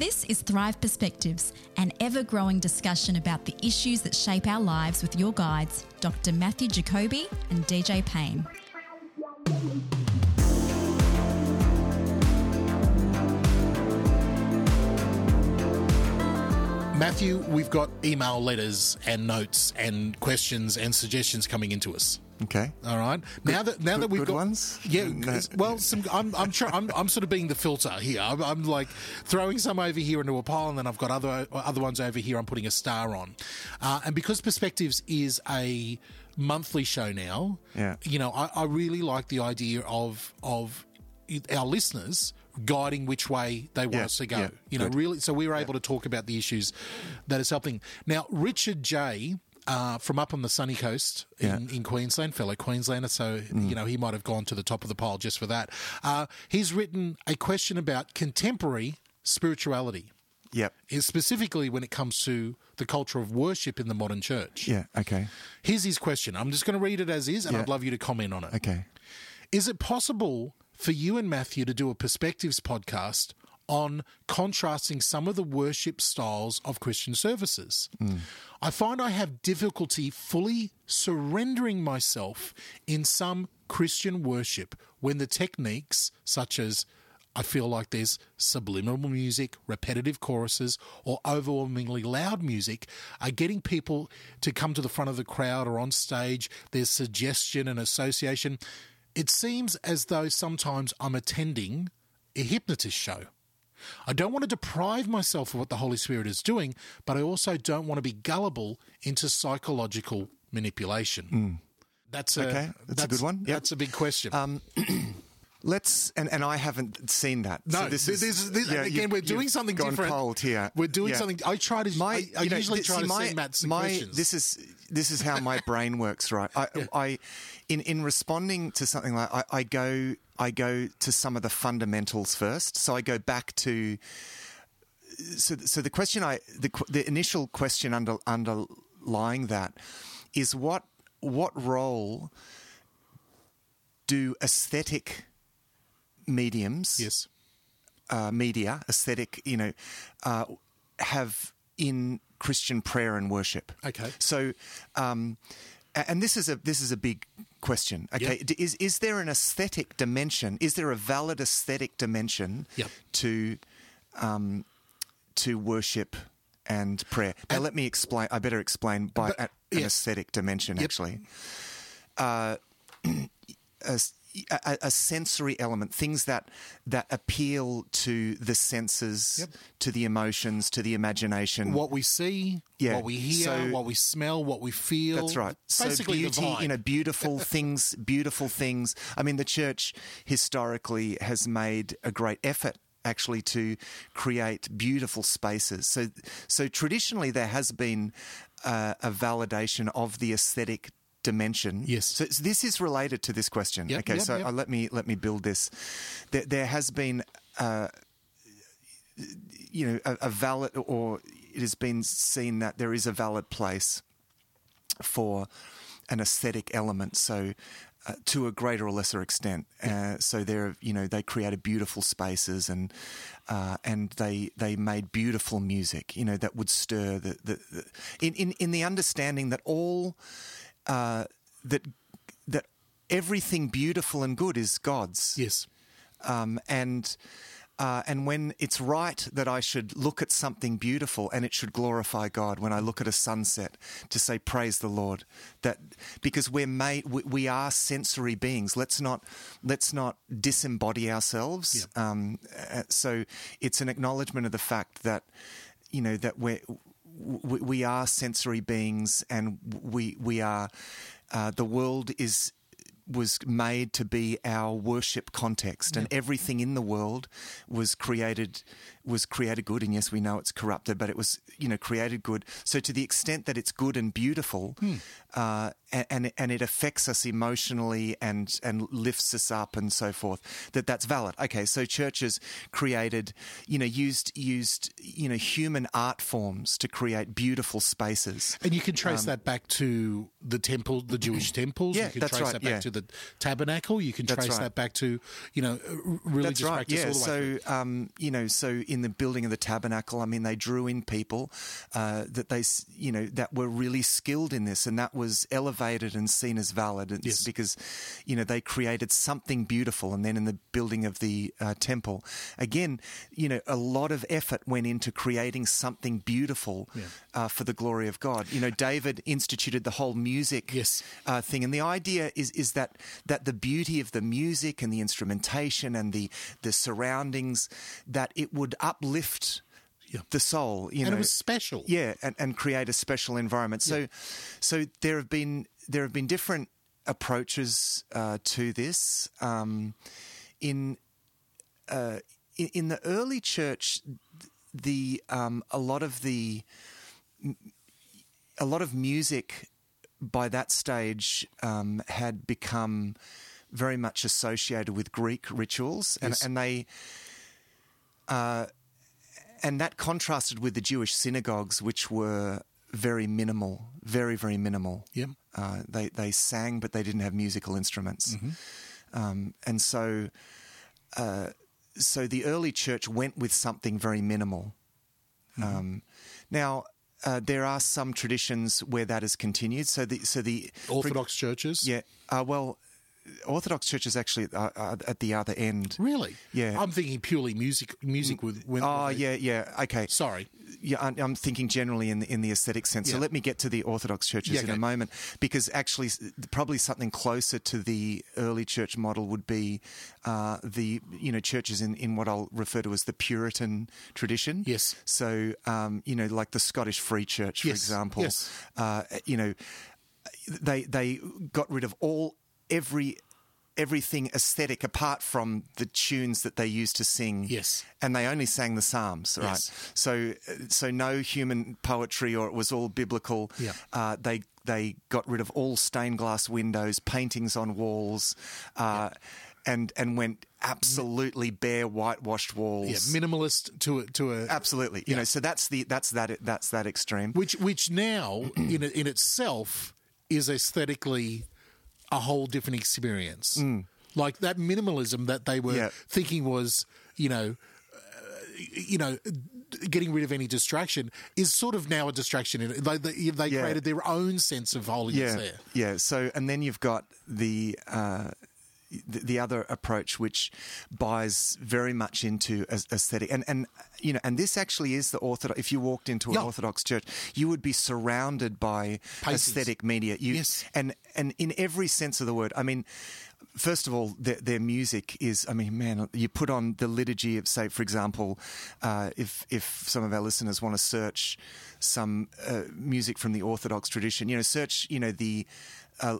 This is Thrive Perspectives, an ever growing discussion about the issues that shape our lives with your guides, Dr. Matthew Jacoby and DJ Payne. Matthew, we've got email letters and notes and questions and suggestions coming into us. Okay. All right. now that now good- that we've good got ones? yeah. No. Well, some, I'm I'm sure I'm, I'm sort of being the filter here. I'm, I'm like throwing some over here into a pile, and then I've got other other ones over here. I'm putting a star on, uh, and because Perspectives is a monthly show now, Yeah. you know, I, I really like the idea of of our listeners guiding which way they want Yeah, us to go. yeah, you know, good. really. So we were able to talk about the issues that is helping. Now, Richard J. Uh, from up on the sunny coast in, Yeah. Mm. in Queensland, fellow Queenslander, so you know he might have gone to the top of the pile just for that. Uh, he's written a question about contemporary spirituality, Yep. specifically when it comes to the culture of worship in the modern church. Yeah. Okay. Here's his question. I'm just going to read it as is, and Yeah. I'd love you to comment on it. Okay. Is it possible for you and Matthew to do a perspectives podcast on contrasting some of the worship styles of Christian services? Hmm. I find I have difficulty fully surrendering myself in some Christian worship when the techniques, such as I feel like there's subliminal music, repetitive choruses, or overwhelmingly loud music are getting people to come to the front of the crowd or on stage. There's suggestion and association. It seems as though sometimes I'm attending a hypnotist show. I don't want to deprive myself of what the Holy Spirit is doing, but I also don't want to be gullible into psychological manipulation. Hmm. That's a. Okay, that's a good one. Yep. That's a big question. Um, let's and, and I haven't seen that. No, So this this, is this, yeah, again. we're doing something gone different. Cold here. We're doing Yeah. something. I try to. My, I, I know, usually th- try see, to my, send Matt some my, questions. This is this is how my brain works, right? I, I in in responding to something like I, I go I go to some of the fundamentals first. So I go back to so so the question I the the initial question under underlying that is what what role do aesthetic mediums yes. uh, media, aesthetic, you know, uh, have in Christian prayer and worship. Okay. So, um, and this is a this is a big question. Okay, Yep. Is is there an aesthetic dimension? Is there a valid aesthetic dimension Yep. to um, to worship and prayer? Now, And- let me explain. I better explain by But- a- an yeah. aesthetic dimension. Yep. Actually, a, a, a sensory element, things that that appeal to the senses, Yep. to the emotions, to the imagination. What we see, Yeah, what we hear, so- what we smell, what we feel. That's right. Basically, so beauty, you know, beautiful things, beautiful things. I mean, the church historically has made a great effort actually to create beautiful spaces. So, so traditionally there has been uh, a validation of the aesthetic dimension. Yes. So, so this is related to this question. Yep, okay. yep, so yep. uh, let me let me build this. There, there has been. Uh, you know, a, a valid, or it has been seen that there is a valid place for an aesthetic element. So, uh, to a greater or lesser extent, uh, so they're you know they created beautiful spaces and uh, and they they made beautiful music. You know that would stir the, the, the in, in in the understanding that all uh, that that everything beautiful and good is God's yes. um, and uh, and when it's right that I should look at something beautiful and it should glorify God. When I look at a sunset, to say praise the Lord, that because we're made, we, we are sensory beings. Let's not let's not disembody ourselves. Yeah. Um, uh, so it's an acknowledgement of the fact that you know that we're we, we are sensory beings and we we are uh, the world is was made to be our worship context. And everything in the world was created was created good and yes we know it's corrupted but it was you know created good so to the extent that it's good and beautiful uh, and, and and it affects us emotionally and and lifts us up and so forth. That that's valid. Okay, so churches created, you know, used used you know human art forms to create beautiful spaces. And you can trace that back to the temple, the Jewish temples. Um, Yeah, you can that's trace right, that back yeah. to the tabernacle. You can That's trace right. that back to, you know, religious right. practice Yeah. all the way So, um, you know, so in the building of the tabernacle, I mean, they drew in people uh, that they, you know, that were really skilled in this, and that was elevated and seen as valid. It's Yes. because, you know, they created something beautiful, and then in the building of the uh, temple, again, you know, a lot of effort went into creating something beautiful uh, for the glory of God. You know, David instituted the whole music Yes. uh, thing, and the idea is is that that the beauty of the music and the instrumentation and the the surroundings that it would uplift Yeah. the soul. You and know, it was special. yeah, and, and create a special environment. So, so there have been there have been different approaches uh, to this. Um, in uh, in, in the early church, the um, a lot of the a lot of music by that stage um, had become very much associated with Greek rituals, and, Yes. and they uh, and that contrasted with the Jewish synagogues, which were very minimal, very very minimal. Yep. Uh, they they sang, but they didn't have musical instruments, um, and so uh, so the early church went with something very minimal. Um, now. Uh, there are some traditions where that has continued. So the so the Orthodox churches. yeah. Uh, well, Orthodox Church is actually uh, at the other end. Really? Yeah. I'm thinking purely music. Music with. with Oh with- yeah, yeah. Okay. Sorry. Yeah, I'm, I'm thinking generally in the, in the aesthetic sense. So let me get to the Orthodox churches Yeah, in a moment, because actually, probably something closer to the early church model would be uh, the you know churches in, in what I'll refer to as the Puritan tradition. Yes. So um, you know, like the Scottish Free Church, for Yes, example. yes. Uh, you know, they they got rid of all every everything aesthetic apart from the tunes that they used to sing Yes. and they only sang the psalms right Yes. so so no human poetry or it was all biblical Yeah. uh, they they got rid of all stained glass windows paintings on walls uh, and and went absolutely bare whitewashed walls Yeah, minimalist to a, to a absolutely you Yeah. know so that's the that's that that's that extreme which which now in in itself is aesthetically a whole different experience. Like that minimalism that they were Mm. Yeah. thinking was, you know, uh, you know, getting rid of any distraction is sort of now a distraction. They they, they Yeah. created their own sense of holiness yeah, there. Yeah. So, and then you've got the. Uh, the, the other approach, which buys very much into aesthetic, and and you know, and this actually is the orthodox. If you walked into an Yeah. Orthodox church, you would be surrounded by aesthetic media. You, Yes. and and in every sense of the word. I mean, first of all, their, their music is. I mean, man, you put on the liturgy of, say, for example, uh, if if some of our listeners want to search some uh, music from the Orthodox tradition, you know, search, you know, the uh,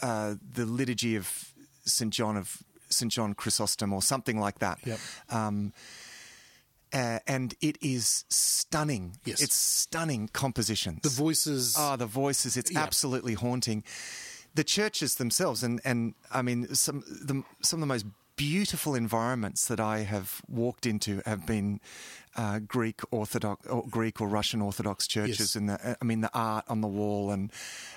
uh, the liturgy of Saint John of Saint John Chrysostom or something like that. Yep. Um, uh, and it is stunning. Yes. It's stunning compositions. The voices. Oh, the voices! It's Yeah. absolutely haunting. The churches themselves, and and I mean, some the, some of the most beautiful environments that I have walked into have been uh, Greek Orthodox, or Greek or Russian Orthodox churches, Yes. and the I mean the art on the wall, and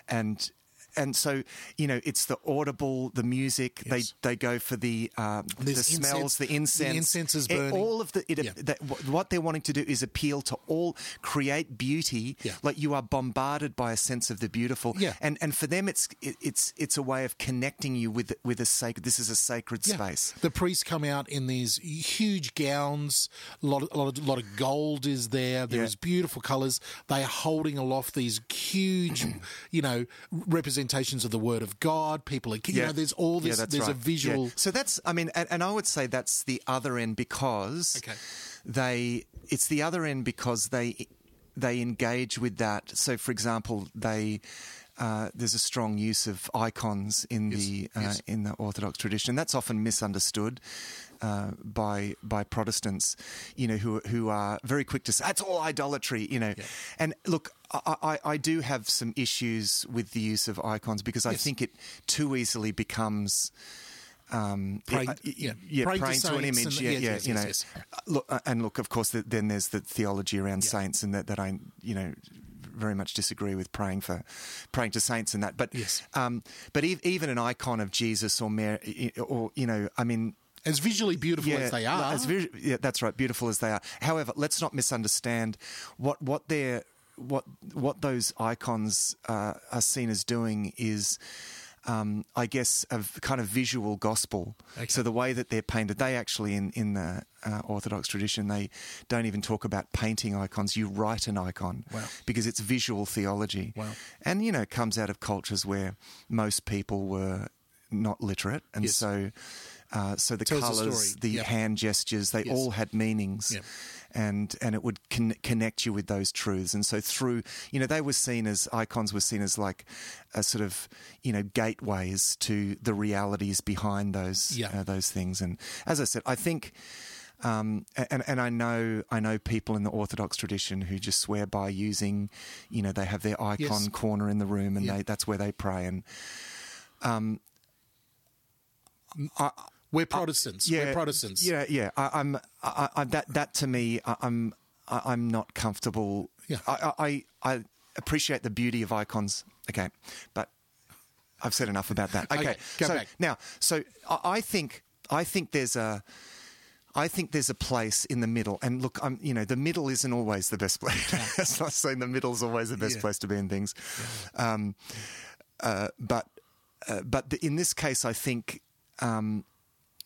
and. And so, you know, it's the audible, the music. Yes. They they go for the um, the There's smells, incense- the the incense. incense is burning. All of the it, Yeah. that, what they're wanting to do is appeal to all, create beauty. Yeah. Like you are bombarded by a sense of the beautiful. Yeah. And and for them, it's it, it's it's a way of connecting you with with a sacred. This is a sacred Yeah. space. The priests come out in these huge gowns. A lot, of, a lot, of, lot of gold is there. There's Yeah. beautiful colours. They are holding aloft these huge, you know, representations of the Word of God. People are, you know, there's all Yeah, this. that's there's a visual. Yeah. So that's, I mean, and, and I would say that's the other end because Okay. they, it's the other end because they, they engage with that. So, for example, they, uh, there's a strong use of icons in the uh, yes. in the Orthodox tradition. That's often misunderstood uh, by by Protestants, you know, who who are very quick to say that's all idolatry, you know. And look, I, I, do have some issues with the use of icons because I Yes. think it too easily becomes. Um, Praying- yeah, yeah, praying praying, to to, an image. and- yeah, yeah, yes, you yes, know. Uh, Look, uh, and look, of course, then there's the theology around Yeah. saints, and that, that I, you know, very much disagree with praying for, praying to saints and that. But, Yes. um, but ev- even an icon of Jesus or Mary, or you know, I mean, As visually beautiful as they are. as vis- yeah, that's right. Beautiful as they are. However, let's not misunderstand what what they're what what those icons uh, are seen as doing is. Um, I guess a kind of visual gospel. Okay. So the way that they're painted, they actually in in the uh, Orthodox tradition, they don't even talk about painting icons. You write an icon Wow. because it's visual theology. Wow. And you know, it comes out of cultures where most people were not literate, and Yes. so uh, so the colours, the Yeah. hand gestures, they Yes. all had meanings. Yeah. And and it would con- connect you with those truths, and so through you know they were seen as icons were seen as like a sort of you know gateways to the realities behind those Yeah. uh, those things. And as I said, I think um, and and I know I know people in the Orthodox tradition who just swear by using, you know, they have their icon Yes. corner in the room and Yeah. they that's where they pray. And We're Protestants. We're Protestants. Yeah, yeah. I, I'm I, I, that that to me, I, I'm I, I'm not comfortable. Yeah. I, I I appreciate the beauty of icons. Okay, but I've said enough about that. Okay, Okay, go so back. now, so I, I think I think there's a. I think there's a place in the middle, and look, I'm, you know, the middle isn't always the best place. That's not saying the middle's always the best Yeah. place to be in things, um, uh, but uh, but the, in this case, I think um,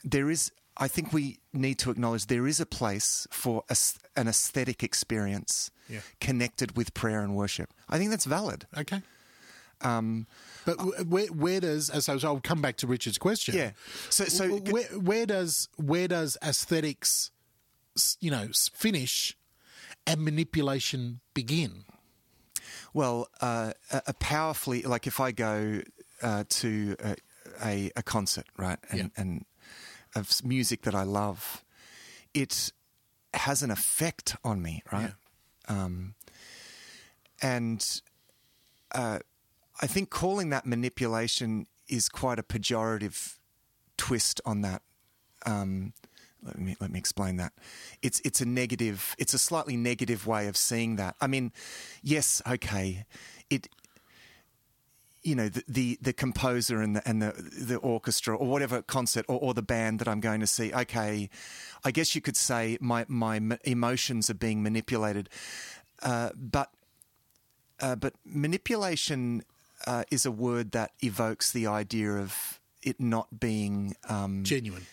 there is. I think we need to acknowledge there is a place for a, an aesthetic experience Yeah. connected with prayer and worship. I think that's valid. Okay. Um, But where, where does as I was, I'll come back to Richard's question. Yeah. So- so- where, where does where does aesthetics, you know, finish, and manipulation begin? Well, uh, a, a powerfully like if I go uh, to a, a, a concert, right, and, Yeah. and of music that I love, it has an effect on me, right? Um, and uh, I think calling that manipulation is quite a pejorative twist on that. Um, let me let me explain that. It's it's a negative. It's a slightly negative way of seeing that. I mean, yes, okay, it. You know the, the, the composer and the and the the orchestra or whatever concert or, or the band that I'm going to see. Okay, I guess you could say my my emotions are being manipulated, uh, but uh, but manipulation uh, is a word that evokes the idea of it not being um, Genuine.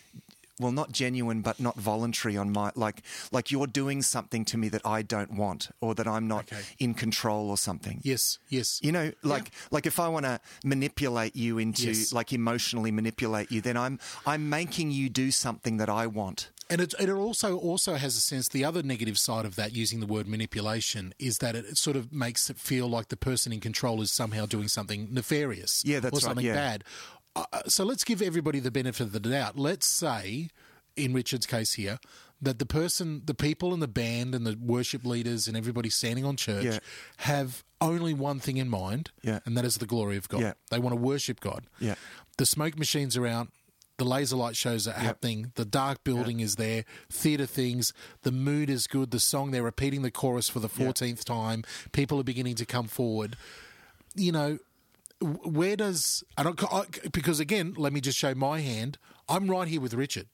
Well, not genuine, but not voluntary on my like like you're doing something to me that I don't want or that I'm not Okay. in control or something. Yes. Yes. You know, like like if I want to manipulate you into Yes. like emotionally manipulate you, then I'm I'm making you do something that I want. And it, it also also has a sense. The other negative side of that, using the word manipulation, is that it, sort of makes it feel like the person in control is somehow doing something nefarious, Yeah, that's or right, something yeah. bad. Uh, so let's give everybody the benefit of the doubt. Let's say, in Richard's case here, that the person, the people in the band and the worship leaders and everybody standing on church Yeah. have only one thing in mind, Yeah. and that is the glory of God. Yeah. They want to worship God. Yeah. The smoke machines are out. The laser light shows are happening. The dark building is there. Theatre things. The mood is good. The song, they're repeating the chorus for the 14th time. People are beginning to come forward. You know, where does. I don't, I, because again, let me just show my hand. I'm right here with Richard.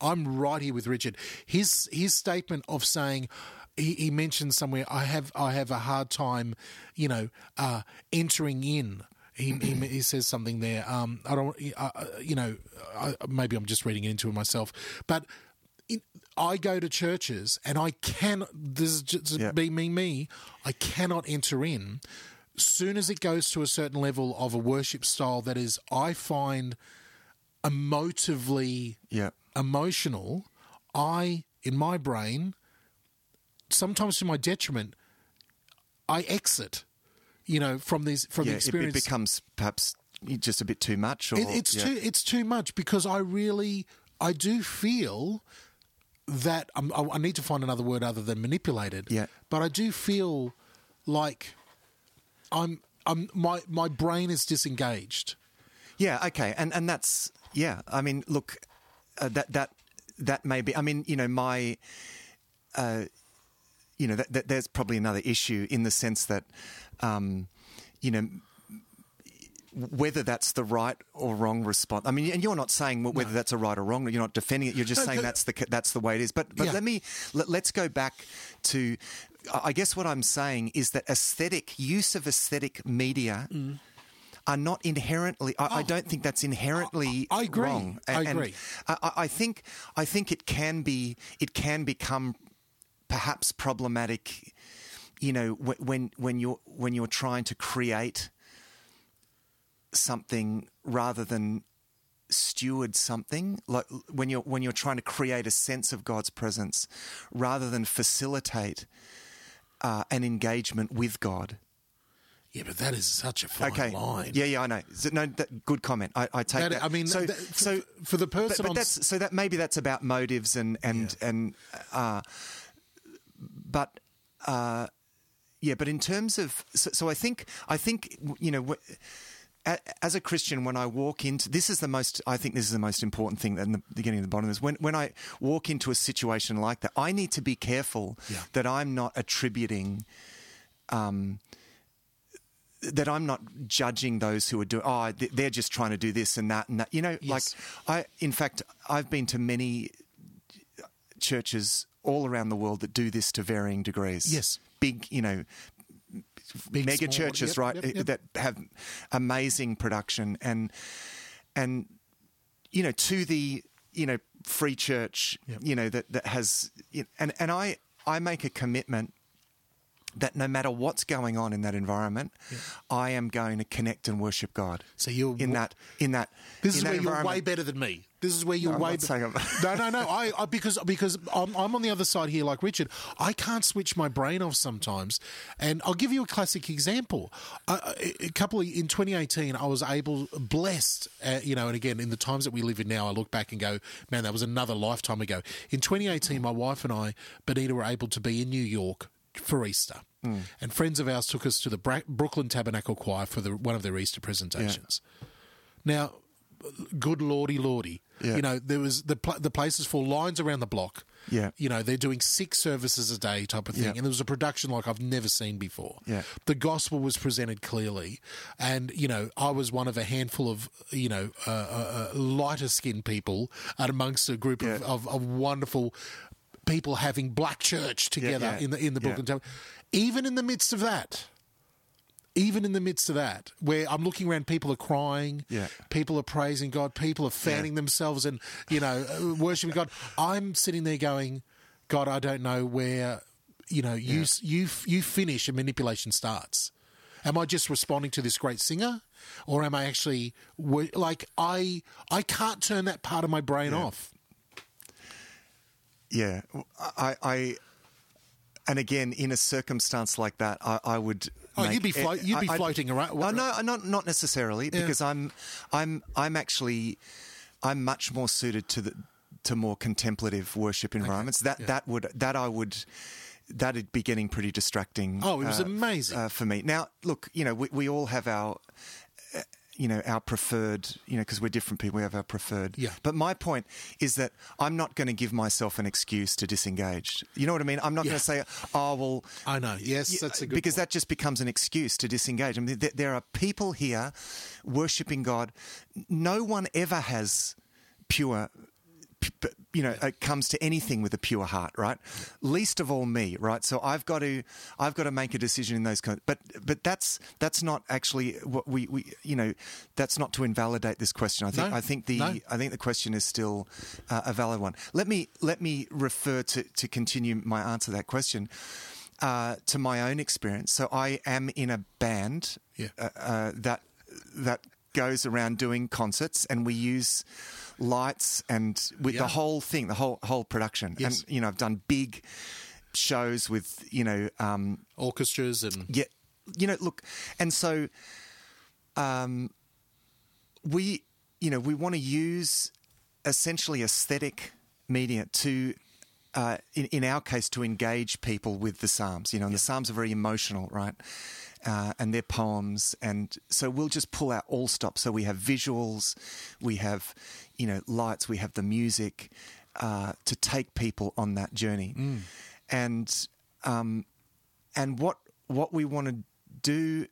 I'm right here with Richard. His his statement of saying he, he mentioned somewhere I have I have a hard time, you know, uh, entering in. He, he, he says something there. Um, I don't, uh, uh, you know, I, maybe I'm just reading it into it myself, but in, I go to churches and I can. This is just Yeah. be me, me. I cannot enter in. Soon as it goes to a certain level of a worship style that is, I find emotively Yeah. emotional, I, in my brain, sometimes to my detriment, I exit, you know, from these from Yeah, the it, it becomes perhaps just a bit too much. Or, It- it's yeah. too it's too much because I really I do feel that I'm, I I need to find another word other than manipulated. Yeah. but I do feel like I'm I'm my my brain is disengaged. Yeah, okay, and and that's yeah. I mean, look, uh, that that that may be. I mean, you know, my, uh, you know, that, that there's probably another issue in the sense that, um, you know. Whether that's the right or wrong response, I mean, and you're not saying whether that's a right or wrong. You're not defending it. You're just No, saying that's the that's the way it is. But but Yeah. let me let, let's go back to. I guess what I'm saying is that aesthetic use of aesthetic media Mm. are not inherently. I, I don't think that's inherently I- I agree. wrong. I And- and agree. I, I- I think I think it can be. It can become perhaps problematic. You know, when when you're when you're trying to create something rather than steward something like when you're when you're trying to create a sense of God's presence rather than facilitate uh, an engagement with God. Yeah, but that is such a fine Okay. line. Yeah, yeah, I know. No, that, good comment. I, I take That- that. I mean, so that- for- so for the but, person but on that's so that maybe that's about motives and and and uh, but uh, yeah, but in terms of so, so I think I think you know. wh- As a Christian, when I walk into this is the most I think this is the most important thing in the beginning and the bottom is. When when I walk into a situation like that, I need to be careful Yeah. that I'm not attributing um, that I'm not judging those who are doing. Oh, they're just trying to do this and that and that. You know, Yes. like I. In fact, I've been to many churches all around the world that do this to varying degrees. Yes. big. You know, Big, mega small, churches, yep, right? yep, yep. That have amazing production and and you know to the you know free church, you know that that has you know, and and I I make a commitment that no matter what's going on in that environment, I am going to connect and worship God. So you're in that in that This in is that where you're way better than me. This is where you're I'm way. I'm- no, no, no. I, I because because I'm, I'm on the other side here, like Richard. I can't switch my brain off sometimes, and I'll give you a classic example. Uh, a, couple of, in 2018, I was able, blessed, uh, you know, and again in the times that we live in now, I look back and go, man, that was another lifetime ago. In 2018, my wife and I, Benita, were able to be in New York for Easter. And friends of ours took us to the Bra- Brooklyn Tabernacle Choir for the, one of their Easter presentations. Now, good lordy lordy. Yeah. You know, there was the pl- the places for lines around the block. Yeah. You know, they're doing six services a day type of thing. Yeah. And there was a production like I've never seen before. Yeah. The gospel was presented clearly. And, you know, I was one of a handful of, you know, uh, uh, uh, lighter skinned people and amongst a group of, Yeah. of, of wonderful people having black church together in the in the. Brooklyn. Even in the midst of that, even in the midst of that, where I'm looking around, people are crying, Yeah. people are praising God, people are fanning themselves and you know uh, worshiping God. I'm sitting there going, God, I don't know where you know you you you finish and manipulation starts. Am I just responding to this great singer, or am I actually like I I can't turn that part of my brain off? Yeah, I, I, and again, in a circumstance like that, I, I would. Oh, you'd be flo- you'd be I- I- floating around- Oh, no, not not necessarily, because I'm, I'm, I'm actually, I'm much more suited to the to more contemplative worship environments. That that would that I would. That'd be getting pretty distracting. Oh, it was uh, amazing. uh, for me. Now, look, you know, we, we all have our you know, our preferred, you know, because we're different people, we have our preferred. Yeah. But my point is that I'm not going to give myself an excuse to disengage. You know what I mean? I'm not Yeah. going to say, oh, well. I know. Yes, y- that's a good Because point. that just becomes an excuse to disengage. I mean, th- there are people here worshipping God. No one ever has pure. You know, it comes to anything with a pure heart, right? Least of all me, right? So I've got to, I've got to make a decision in those kind. But, but that's that's not actually what we, we, you know, that's not to invalidate this question. I think, No, I think the, no. I think the question is still uh, a valid one. Let me let me refer to to continue my answer to that question uh, to my own experience. So I am in a band Yeah. uh, uh, that that goes around doing concerts, and we use lights and with Yeah. the whole thing, the whole whole production. Yes. And you know, I've done big shows with you know. Um, Orchestras and yeah, you know, look, and so, um, we, you know, we want to use essentially aesthetic media to uh, in, in our case, to engage people with the Psalms. You know, and the Psalms are very emotional, right? Uh, and they're poems, and so we'll just pull out all stops. So we have visuals, we have, you know, lights, we have the music uh, to take people on that journey, and um, and what what we want to do,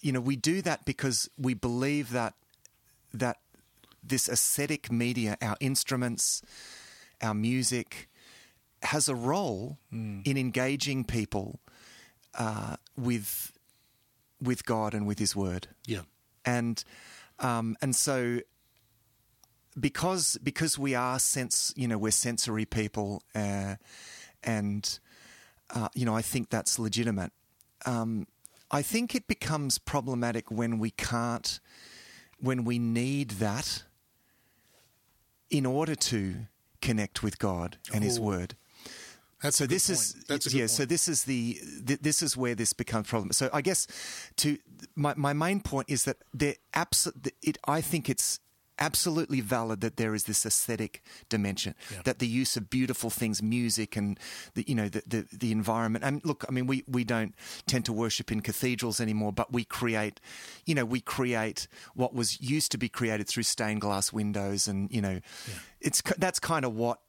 you know, we do that because we believe that that this aesthetic media, our instruments, our music, has a role in engaging people uh, with with God and with His Word, Yeah. and um, and so because because we are sense, you know, we're sensory people, uh, and uh, you know, I think that's legitimate. Um, I think it becomes problematic when we can't, when we need that in order to connect with God and His Oh. Word. That's So a good this is point. Good yeah. So this is the th- this is where this becomes problem. So I guess to my my main point is that there abso- it I think it's absolutely valid that there is this aesthetic dimension Yeah. that the use of beautiful things music and the you know the, the the environment and look i mean we we don't tend to worship in cathedrals anymore but we create you know we create what was used to be created through stained glass windows and you know it's that's kind of what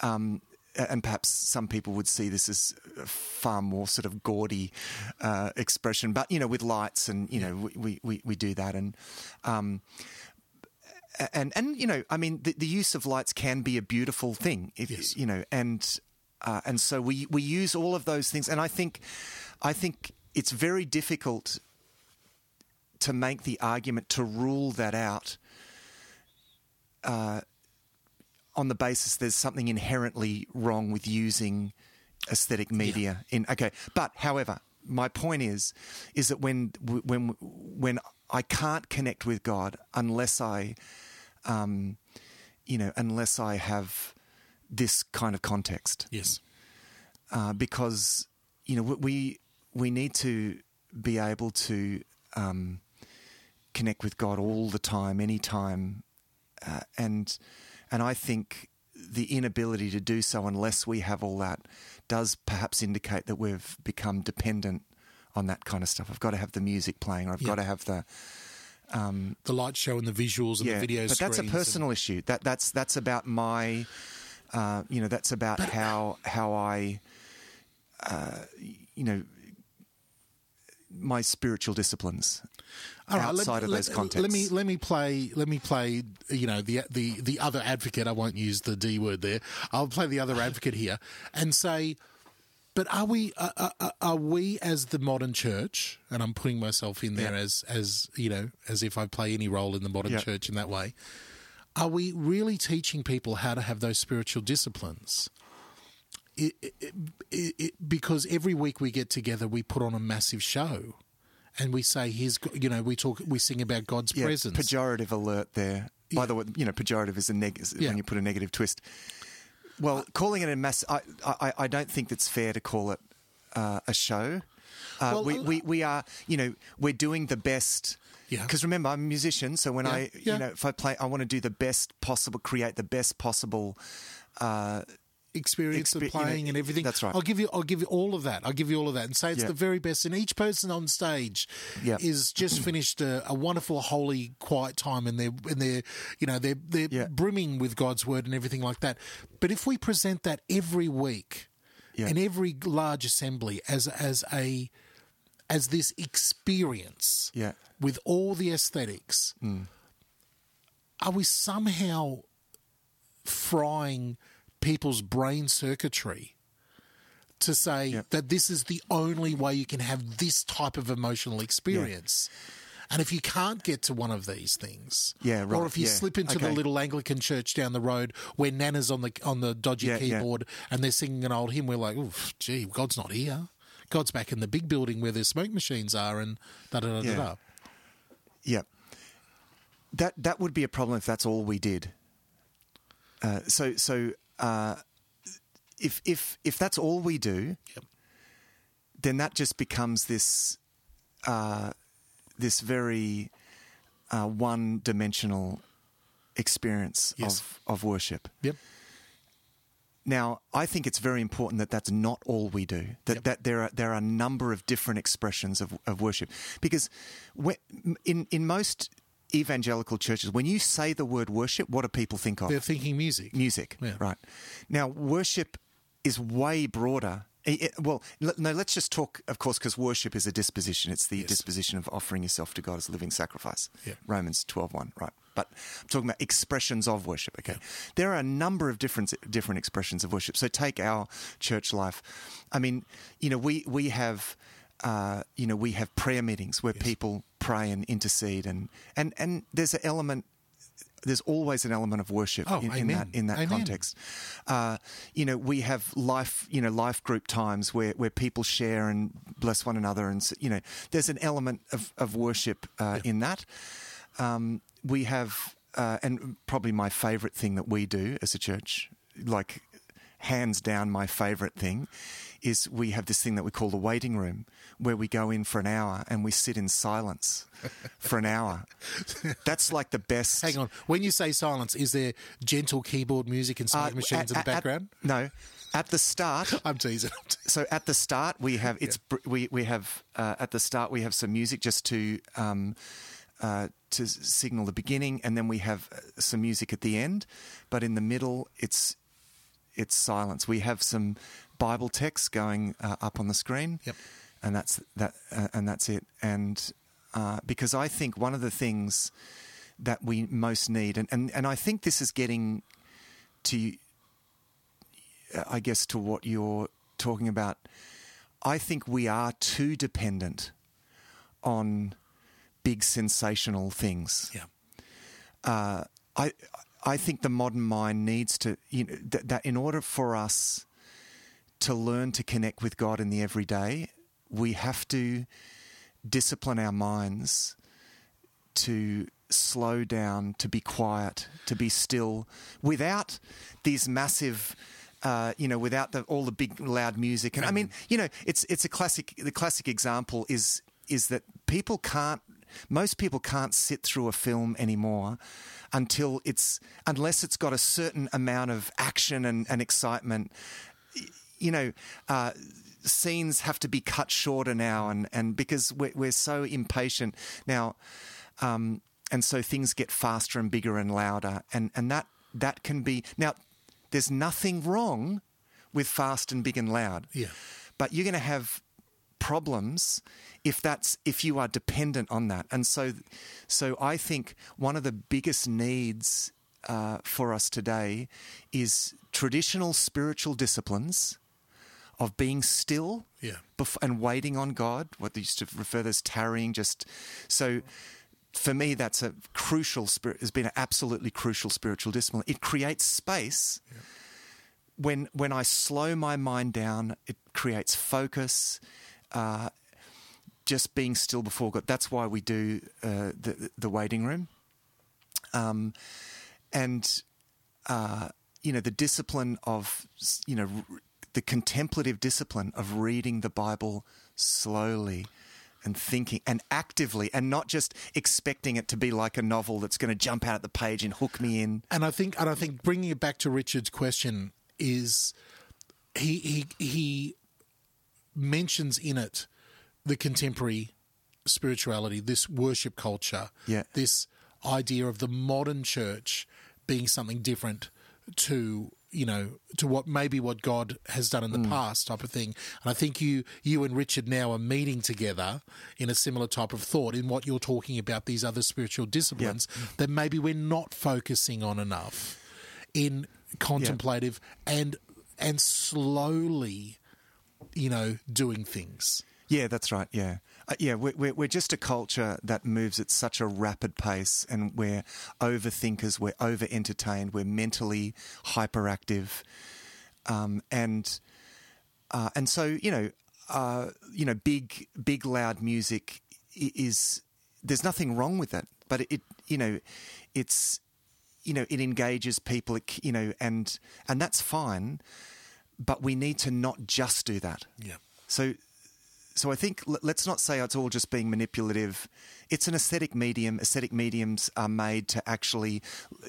um and perhaps some people would see this as a far more sort of gaudy uh, expression, but you know, with lights and you know, we, we, we do that, and um, and and you know, I mean, the, the use of lights can be a beautiful thing, if, Yes. you know, and uh, and so we we use all of those things, and I think I think it's very difficult to make the argument to rule that out uh, on the basis there's something inherently wrong with using aesthetic media in okay. But however my point is is that when when when I can't connect with God unless I um you know unless I have this kind of context yes. uh, because you know we we need to be able to um, connect with God all the time, anytime, uh, and and I think the inability to do so unless we have all that does perhaps indicate that we've become dependent on that kind of stuff. I've got to have the music playing, or I've Yeah. got to have the The light show and the visuals and yeah. the videos. but that's a personal issue. That that's that's about my, uh, you know, that's about how how I, uh, you know, my spiritual disciplines All right, outside of those contexts. Let me let me play let me play you know the the the other advocate. I won't use the D word there. I'll play the other advocate here and say, but are we uh, uh, uh, are we as the modern church? And I'm putting myself in there Yeah. as as you know as if I play any role in the modern Yeah. church in that way. Are we really teaching people how to have those spiritual disciplines? It, it, it, because every week we get together, we put on a massive show, and we say, "Here's," you know, we talk, we sing about God's yeah, presence. pejorative alert there. By the way, you know, pejorative is a neg- Yeah. when you put a negative twist. Well, calling it a mass, I, I, I don't think it's fair to call it uh, a show. Uh, Well, we, uh, we, we are, you know, we're doing the best. Yeah. Because remember, I'm a musician, so when Yeah, I, yeah. you know, if I play, I want to do the best possible, create the best possible. Uh, experience of Expe- you know, playing and everything. that's right. I'll give you. I'll give you all of that. I'll give you all of that, and say it's Yeah. the very best. And each person on stage Yeah. is just finished a, a wonderful, holy, quiet time, and they're and they're you know they're they're Yeah. brimming with God's word and everything like that. But if we present that every week Yeah. in every large assembly as as a as this experience Yeah. with all the aesthetics, mm. are we somehow frying people's brain circuitry to say Yeah. that this is the only way you can have this type of emotional experience? And if you can't get to one of these things, Yeah, right, or if you yeah, slip into the little Anglican church down the road where Nana's on the on the dodgy Yeah, yeah. keyboard and they're singing an old hymn, we're like, "Oof, gee, God's not here. God's back in the big building where the smoke machines are, and da da da da Yeah. da." Yeah. That that would be a problem if that's all we did. Uh, so so uh, if if if that's all we do, Yep. then that just becomes this uh, this very uh, one dimensional experience Yes. of of worship. Yep. now, I think it's very important that that's not all we do. That Yep. that there are there are a number of different expressions of, of worship, because in in most evangelical churches, when you say the word worship, what do people think of? They're thinking music. Music, Yeah. right? Now, worship is way broader. Eh, Well, no. Let's just talk, of course, because worship is a disposition. It's the Yes. disposition of offering yourself to God as a living sacrifice. Yeah. Romans twelve one, right? But I'm talking about expressions of worship. Okay, there are a number of different different expressions of worship. So take our church life. I mean, you know, we we have. Uh, you know, we have prayer meetings where people pray and intercede, and, and, and there's an element there's always an element of worship Oh, in, in that in that Amen. context. Uh, you know, we have life, you know, life group times where, where people share and bless one another, and you know, there's an element of of worship uh, in that. Um, we have, uh, and probably my favourite thing that we do as a church, like hands down, my favourite thing. Is we have this thing that we call the waiting room, where we go in for an hour and we sit in silence for an hour. That's like the best. Hang on. When you say silence, is there gentle keyboard music and smoke Uh, machines in at- the at- background? no, at the start. I'm teasing. I'm teasing. So at the start we have it's br we we have uh, at the start we have some music just to um, uh, to signal the beginning, and then we have uh, some music at the end. But in the middle, it's it's silence. We have some Bible text going uh, up on the screen, Yep. and that's that, uh, and that's it. And uh, because I think one of the things that we most need, and, and, and I think this is getting to, uh, I guess, to what you're talking about. I think we are too dependent on big sensational things Yeah. uh, I I think the modern mind needs to you know that, that in order for us to learn to connect with God in the everyday, we have to discipline our minds to slow down, to be quiet, to be still, without these massive. Uh, you know, without the, all the big loud music, and I mean, you know, it's it's a classic. The classic example is is that people can't. Most people can't sit through a film anymore until it's unless it's got a certain amount of action and, and excitement. You know, uh, scenes have to be cut shorter now, and, and because we're, we're so impatient now, um, and so things get faster and bigger and louder, and, and that that can be now. There's nothing wrong with fast and big and loud, Yeah. but you're going to have problems if that's if you are dependent on that and so so i think one of the biggest needs uh, for us today is traditional spiritual disciplines of being still Yeah. bef- and waiting on god what they used to refer to as tarrying just so for me that's a crucial spirit has been an absolutely crucial spiritual discipline it creates space when when I slow my mind down, it creates focus. Uh, just being still before God. That's why we do uh, the the waiting room. Um, and uh, you know the discipline of you know the contemplative discipline of reading the Bible slowly and thinking and actively and not just expecting it to be like a novel that's going to jump out at the page and hook me in. And I think, and I think, bringing it back to Richard's question is, he he he mentions in it the contemporary spirituality, this worship culture, Yeah. this idea of the modern church being something different to you know to what maybe what God has done in the hmm. past type of thing. And I think you you and Richard now are meeting together in a similar type of thought in what you're talking about these other spiritual disciplines that maybe we're not focusing on enough in contemplative and and slowly you know doing things. Yeah, that's right. Yeah, uh, yeah. We're, we're we're just a culture that moves at such a rapid pace, and we're overthinkers. We're over entertained. We're mentally hyperactive, um, and uh, and so you know, uh, you know, big big loud music is there's nothing wrong with that, but it you know, it's you know, it engages people, it, you know, and and that's fine, but we need to not just do that. Yeah. So, so I think l- let's not say it's all just being manipulative. It's an aesthetic medium. Aesthetic mediums are made to actually,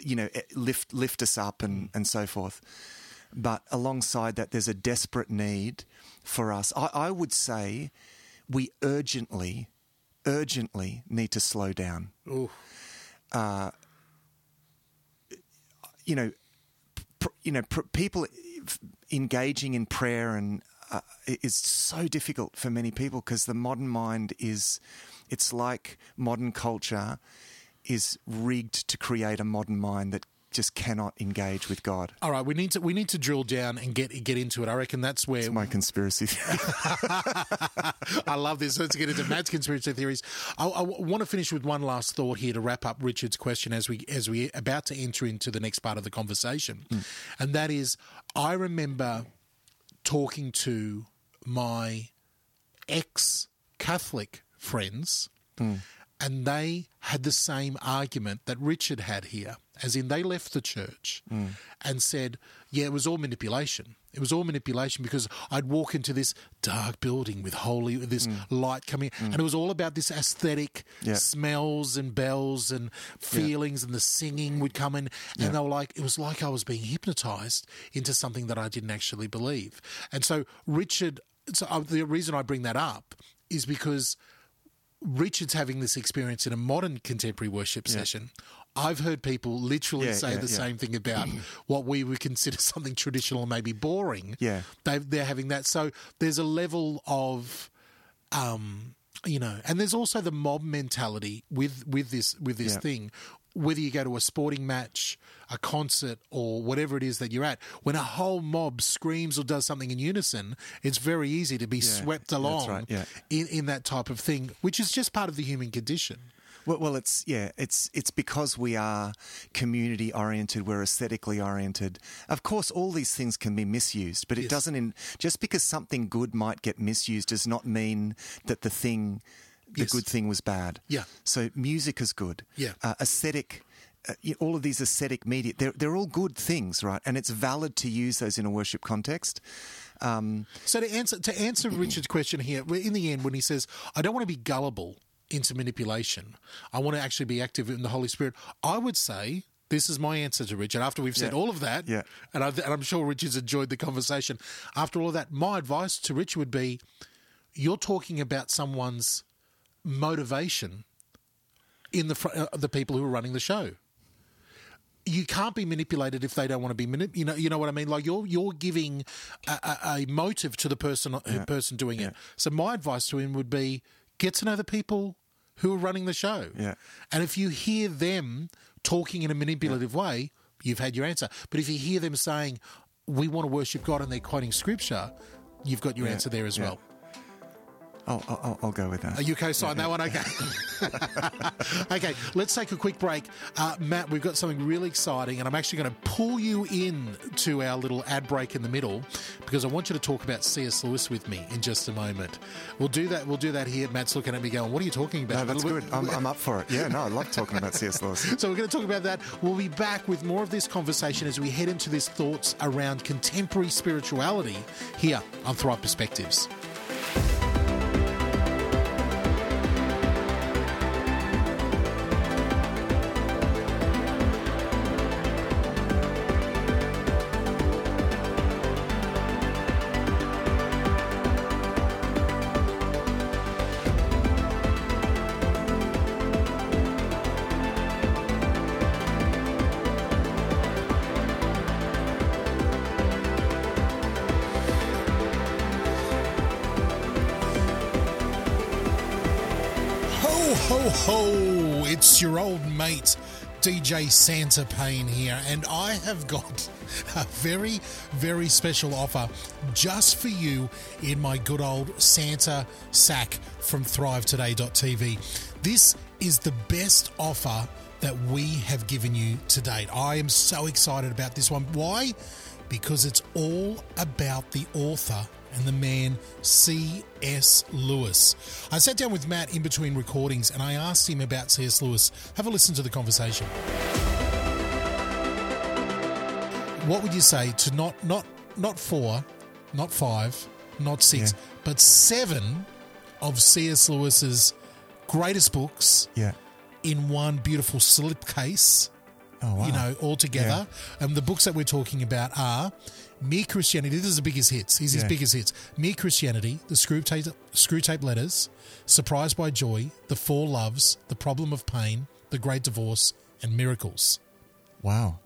you know, eh, lift lift us up and and so forth. But alongside that, there's a desperate need for us. I, I would say we urgently, urgently need to slow down. Ooh. you know, pr- you know, pr- people engaging in prayer and uh, is so difficult for many people because the modern mind is, it's like modern culture is rigged to create a modern mind that just cannot engage with God. All right, we need to we need to drill down and get get into it. I reckon that's where It's my conspiracy theory. I love this. Let's get into Matt's conspiracy theories. I, I want to finish with one last thought here to wrap up Richard's question as we as we about to enter into the next part of the conversation, and that is, I remember talking to my ex Catholic friends, hmm. and they had the same argument that Richard had here, as in they left the church hmm. and said, "Yeah, it was all manipulation." It was all manipulation because I'd walk into this dark building with holy, with this light coming, and it was all about this aesthetic Yeah. smells and bells and feelings, and the singing would come in, and they were like, it was like I was being hypnotized into something that I didn't actually believe. And so, Richard, so uh, the reason I bring that up is because Richard's having this experience in a modern contemporary worship session. I've heard people literally Yeah, say yeah, the yeah. same thing about what we would consider something traditional maybe boring. Yeah. they they're having that. So there's a level of, um, you know, and there's also the mob mentality with with this with this thing. Whether you go to a sporting match, a concert, or whatever it is that you're at, when a whole mob screams or does something in unison, it's very easy to be swept along right, yeah. in, in that type of thing, which is just part of the human condition. Well, well, it's yeah, it's it's because we are community oriented, we're aesthetically oriented. Of course, all these things can be misused, but it Yes. doesn't. In, just because something good might get misused does not mean that the thing, the Yes. good thing, was bad. Yeah. So music is good. Yeah. Uh, aesthetic. Uh, all of these aesthetic media, they're, they're all good things, right? And it's valid to use those in a worship context. Um, So to answer to answer Richard's question here, in the end, when he says, "I don't want to be gullible into manipulation, I want to actually be active in the Holy Spirit," I would say. This is my answer to Richard. After we've said Yeah. all of that, Yeah. and, I, and I'm sure Richard's enjoyed the conversation. After all of that, my advice to Richard would be: you're talking about someone's motivation in the fr- uh, the people who are running the show you can't be manipulated if they don't want to be manip- you know you know what I mean like you're you're giving a, a, a motive to the person uh, person doing it so my advice to him would be get to know the people who are running the show. Yeah. and if you hear them talking in a manipulative way you've had your answer. But if you hear them saying we want to worship God and they're quoting scripture you've got your answer there as yeah. well I'll, I'll, I'll go with that. are you co-sign that one? Okay. okay, let's take a quick break. Uh, Matt, we've got something really exciting, and I'm actually going to pull you in to our little ad break in the middle because I want you to talk about C.S. Lewis with me in just a moment. We'll do that. We'll do that here. Matt's looking at me going, "What are you talking about?" no, that's good. I'm, I'm up for it. Yeah, no, I love talking about C.S. Lewis. so we're going to talk about that. We'll be back with more of this conversation as we head into this thoughts around contemporary spirituality here on Thrive Perspectives. Ho! It's your old mate, DJ Santa Payne here, and I have got a very, very special offer just for you in my good old Santa sack from ThriveToday.tv. This is the best offer that we have given you to date. I am so excited about this one. Why? Because it's all about the author and the man C.S. Lewis. I sat down with Matt in between recordings and I asked him about C.S. Lewis. Have a listen to the conversation. What would you say to not not not four, not five, not six, Yeah. but seven of C.S. Lewis's greatest books Yeah. in one beautiful slipcase Oh, wow. you know, all together. And the books that we're talking about are Mere Christianity. This is the biggest hits. These are his Yeah. biggest hits. Mere Christianity, The Screwtape, Screw Tape Letters, Surprised by Joy, The Four Loves, The Problem of Pain, The Great Divorce, and Miracles. Wow.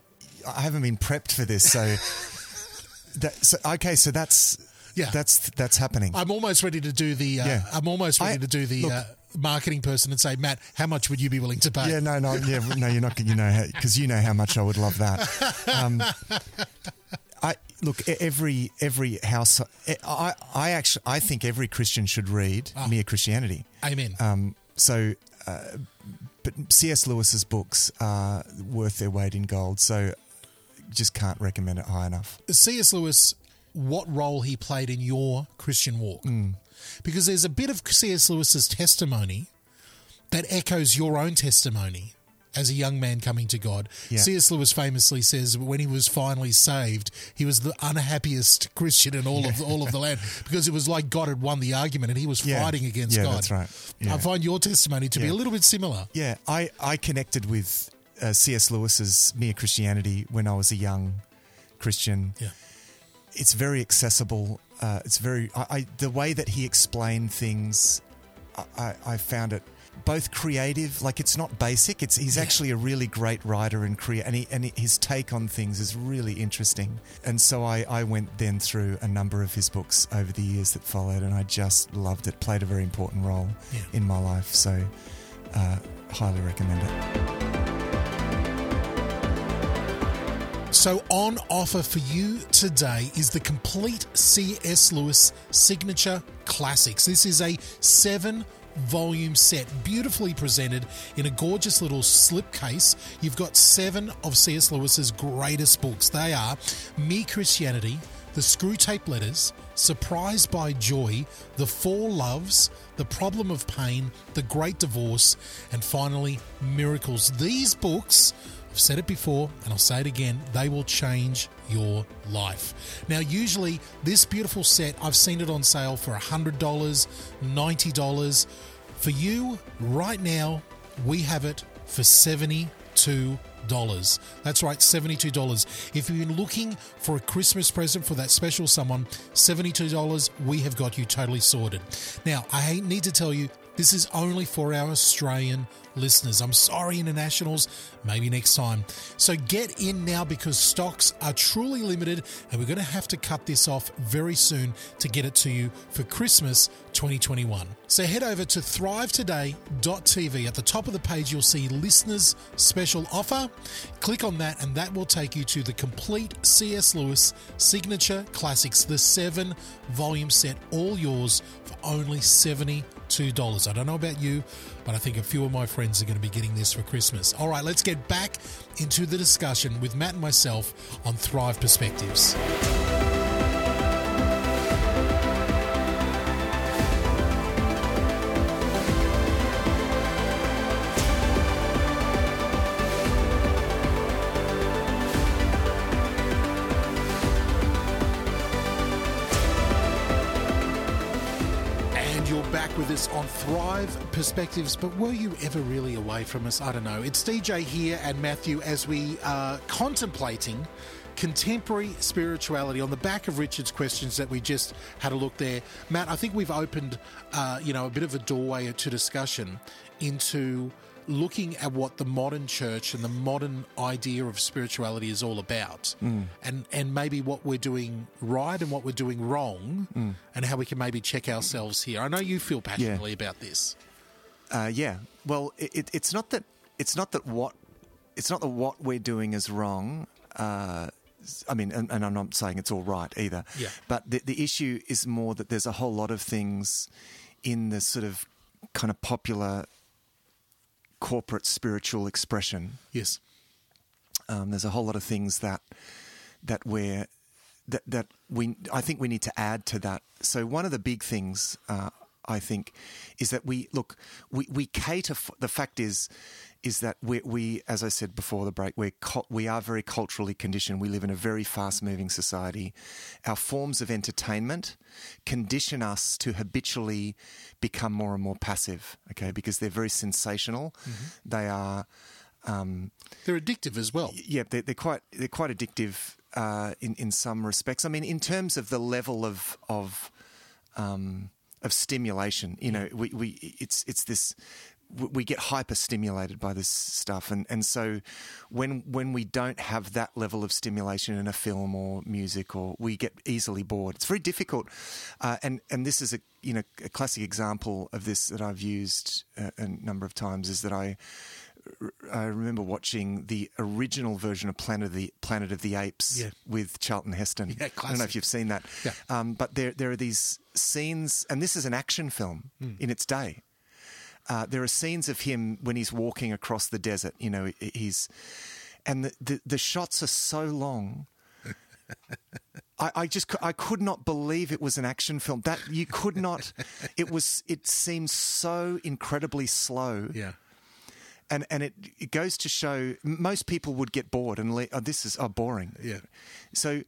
I haven't been prepped for this, so, that, so okay, so that's Yeah. that's that's happening. I'm almost ready to do the. Uh, Yeah. I'm almost ready I- to do the look- uh, marketing person and say, Matt, how much would you be willing to pay? yeah, no, no, yeah, no. You're not. You know, because you know how much I would love that. Um, look every every house. I I actually I think every Christian should read Ah. Mere Christianity. Amen. Um, so, uh, but C.S. Lewis's books are worth their weight in gold. So, just can't recommend it high enough. C.S. Lewis, what role he played in your Christian walk? Mm. Because there's a bit of C.S. Lewis's testimony that echoes your own testimony as a young man coming to God. Yeah. C.S. Lewis famously says when he was finally saved, he was the unhappiest Christian in all of all of the land because it was like God had won the argument and he was Yeah. fighting against Yeah, God. that's right. Yeah. I find your testimony to be a little bit similar. Yeah, I, I connected with uh, C.S. Lewis's Mere Christianity when I was a young Christian. Yeah. It's very accessible. Uh, it's very I, I the way that he explained things. I, I found it both creative, like it's not basic. It's he's Yeah. actually a really great writer and crea- and, he, and his take on things is really interesting. And so I, I went then through a number of his books over the years that followed, and I just loved it. Played a very important role Yeah. in my life. So uh, highly recommend it. So, on offer for you today is the complete C.S. Lewis Signature Classics. This is a seven volume set, beautifully presented in a gorgeous little slipcase. You've got seven of C.S. Lewis's greatest books. They are Me Christianity, The Screwtape Letters, Surprised by Joy, The Four Loves, The Problem of Pain, The Great Divorce, and finally, Miracles. These books I've said it before and I'll say it again, they will change your life. Now, usually, this beautiful set, I've seen it on sale for $100, $90. For you, right now, we have it for $72. That's right, $72. If you've been looking for a Christmas present for that special someone, $72, we have got you totally sorted. Now, I need to tell you, this is only for our Australian listeners. I'm sorry, internationals. Maybe next time. So get in now because stocks are truly limited and we're going to have to cut this off very soon to get it to you for Christmas 2021. So head over to thrivetoday.tv. At the top of the page, you'll see listeners special offer. Click on that, and that will take you to the complete C.S. Lewis signature classics, the seven volume set, all yours for only $72. I don't know about you, but I think a few of my friends are going to be getting this for Christmas. All right, let's get back into the discussion with Matt and myself on Thrive Perspectives. Us on Thrive Perspectives. But were you ever really away from us? I don't know. It's DJ here and Matthew as we are contemplating contemporary spirituality on the back of Richard's questions that we just had a look there. Matt, I think we've opened, uh, you know, a bit of a doorway to discussion into looking at what the modern church and the modern idea of spirituality is all about and and maybe what we're doing right and what we're doing wrong and how we can maybe check ourselves here. I know you feel passionately about this. Uh, yeah. Well, it, it, it's not that it's not that what it's not that what we're doing is wrong. Uh, I mean, and, and I'm not saying it's all right either. Yeah. But the the issue is more that there's a whole lot of things in the sort of kind of popular corporate spiritual expression. Yes. Um, there's a whole lot of things that that we're that that we I think we need to add to that. So one of the big things uh, I think is that we look we we cater. For, the fact is is that we we as I said before the break we're we are very culturally conditioned. We live in a very fast moving society. Our forms of entertainment condition us to habitually become more and more passive. Okay, because they're very sensational. They are Um, They're addictive as well. yeah, they're, they're quite they're quite addictive uh, in in some respects. I mean, in terms of the level of of um, of stimulation, you know, we, we it's it's this we- get hyper stimulated by this stuff, and and so when when we don't have that level of stimulation in a film or music, or we get easily bored. It's very difficult, uh, and and this is a you know a classic example of this that I've used a, a number of times is that I. I remember watching the original version of Planet of the Planet of the Apes Yeah. with Charlton Heston. Yeah, I don't know if you've seen that. Yeah. Um, but there there are these scenes, and this is an action film Hmm. in its day. Uh, there are scenes of him when he's walking across the desert. You know, he's and the the, the shots are so long. I, I just I could not believe it was an action film. That you could not. It was. It seemed so incredibly slow Yeah. and and it, it goes to show most people would get bored and le- oh, this is oh, boring. Yeah. So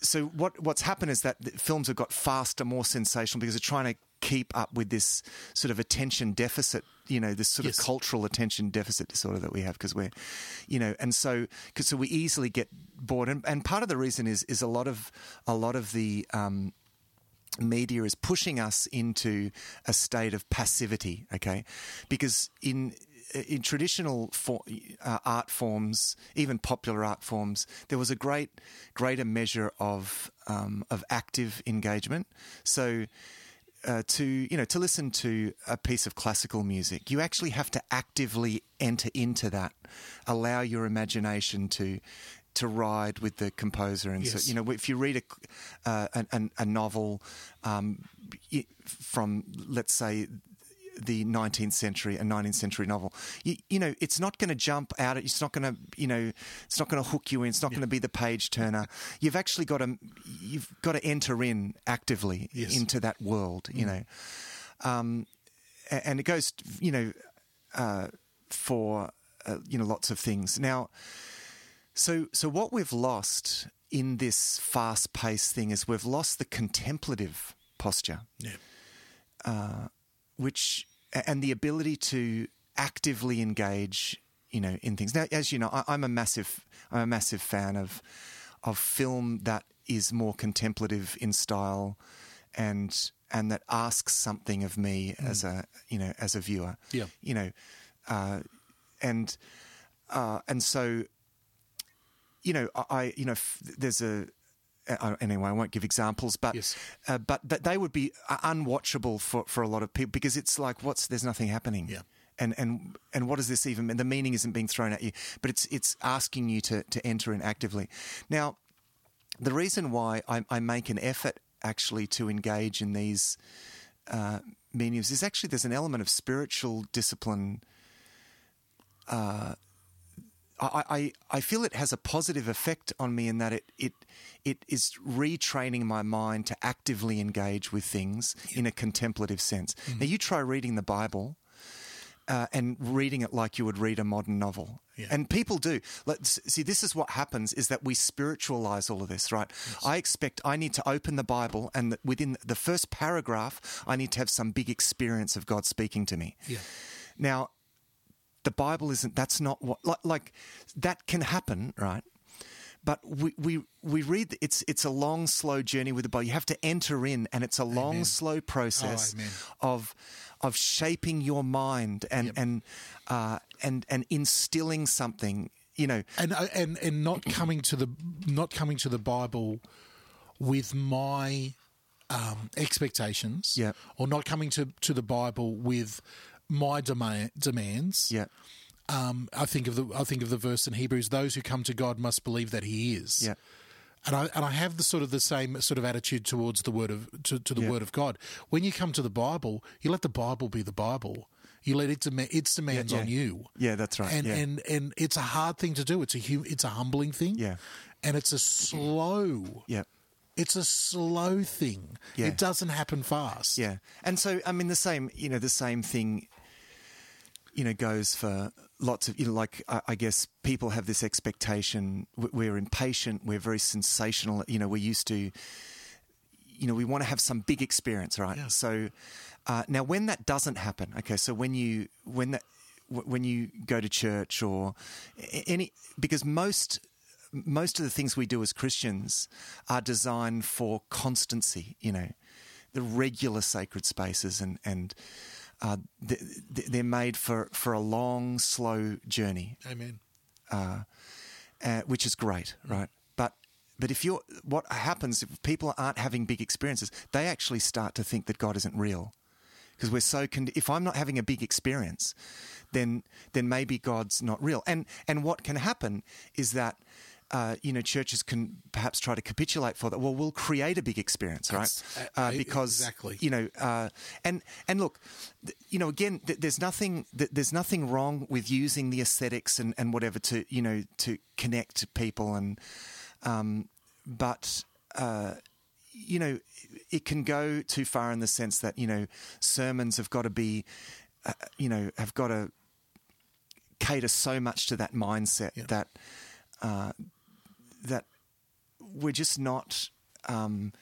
so what what's happened is that the films have got faster, more sensational because they're trying to keep up with this sort of attention deficit. You know, this sort Yes. of cultural attention deficit disorder that we have because we're, you know, and so cause, so we easily get bored. And, and part of the reason is is a lot of a lot of the um, media is pushing us into a state of passivity okay because in in traditional for, uh, art forms even popular art forms there was a great greater measure of um, of active engagement so uh, to you know to listen to a piece of classical music, you actually have to actively enter into that, allow your imagination to to ride with the composer, and Yes. so you know if you read a uh, a, a novel um, from let's say the 19th century, a 19th century novel, you, you know, it's not going to jump out at. It's not going to, you know, it's not going to hook you in. It's not going to be the page turner. You've actually got to, you've got to enter in actively Yes. into that world, you know. Um, and it goes, you know, uh, for, uh, you know, lots of things. Now, so, so what we've lost in this fast paced thing is we've lost the contemplative posture Yeah. which and the ability to actively engage, you know, in things. Now, as you know, I, I'm a massive, I'm a massive fan of of film that is more contemplative in style, and and that asks something of me as a, you know, as a viewer. Yeah. you know, uh, and uh, and so you know, I, I you know, f- there's a. Uh, anyway, I won't give examples, but Yes. uh, but they would be uh, unwatchable for, for a lot of people because it's like what's there's nothing happening. Yeah. And and and what does this even mean? The meaning isn't being thrown at you, but it's it's asking you to to enter in actively. Now, the reason why I, I make an effort actually to engage in these uh, mediums is actually there's an element of spiritual discipline. Uh, I, I, I feel it has a positive effect on me in that it, it it is retraining my mind to actively engage with things in a contemplative sense. Now you try reading the Bible uh, and reading it like you would read a modern novel. Yeah. And people do. Let's see. This is what happens: is that we spiritualize all of this, right? I expect I need to open the Bible, and within the first paragraph, I need to have some big experience of God speaking to me. Yeah. Now, the Bible isn't. That's not what like, like that can happen, right? But we, we we read it's it's a long, slow journey with the Bible. You have to enter in, and it's a long, slow process Oh, of of shaping your mind and Yep. and uh, and and instilling something. You know, and uh, and and not coming to the not coming to the Bible with my um, expectations, Yeah. or not coming to to the Bible with my demand, demands. yeah, Um, I think of the I think of the verse in Hebrews: "Those who come to God must believe that He is." yeah, And I and I have the sort of the same sort of attitude towards the word of to, to the Yeah. word of God. When you come to the Bible, you let the Bible be the Bible. You let it dem- its demands yeah. on you. yeah. That's right. And yeah. and and it's a hard thing to do. It's a hum- it's a humbling thing. Yeah. And it's a slow. yeah. It's a slow thing. Yeah. It doesn't happen fast. Yeah, and so I mean the same, you know, the same thing, you know, goes for lots of, you know, like I, I guess people have this expectation. we- We're impatient. We're very sensational. You know, we're used to, you know, we want to have some big experience, right? Yeah. So uh, now, when that doesn't happen, okay, so when you when that when you go to church or any because most most of the things we do as Christians are designed for constancy. You know, the regular sacred spaces and and uh, th- th- they're made for for a long, slow journey Amen. uh, which is great, right? But but if you're what happens if people aren't having big experiences, they actually start to think that God isn't real because we're so. Con- if I'm not having a big experience, then then maybe God's not real. And and what can happen is that. Uh, you know, churches can perhaps try to capitulate for that. Well, we'll create a big experience, right? That's- Uh, uh, because exactly. you know, uh, and and look, th- you know, again, th- there's nothing th- there's nothing wrong with using the aesthetics and, and whatever to you know to connect people and, um, but uh, you know, it can go too far in the sense that you know sermons have got to be, uh, you know, have got to cater so much to that mindset Yeah. that uh, that we're just not. Um,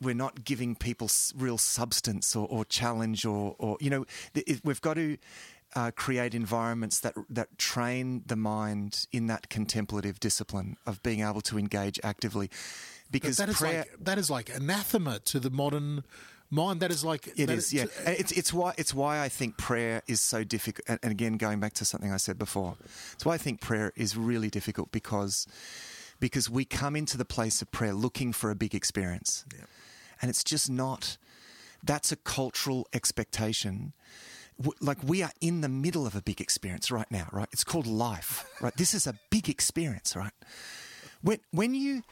we're not giving people real substance or, or challenge or, or you know it, we've got to uh, create environments that that train the mind in that contemplative discipline of being able to engage actively because that is prayer like that is like anathema to the modern mind. That is like it is, yeah. It's it's why it's why I think prayer is so difficult. And and again, going back to something I said before, it's why I think prayer is really difficult because because we come into the place of prayer looking for a big experience, and it's just not. That's a cultural expectation. Like we are in the middle of a big experience right now, right? It's called life, right? This is a big experience, right? When when you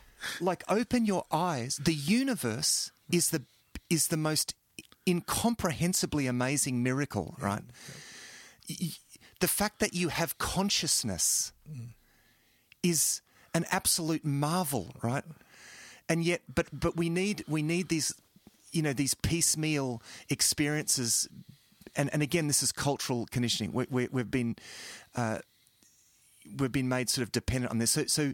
like open your eyes, the universe is the is the most incomprehensibly amazing miracle, right? Y- The fact that you have consciousness is an absolute marvel, right? And yet, but but we need we need these, you know, these piecemeal experiences, and and again, this is cultural conditioning. We, we, we've been uh, we've been made sort of dependent on this. So, so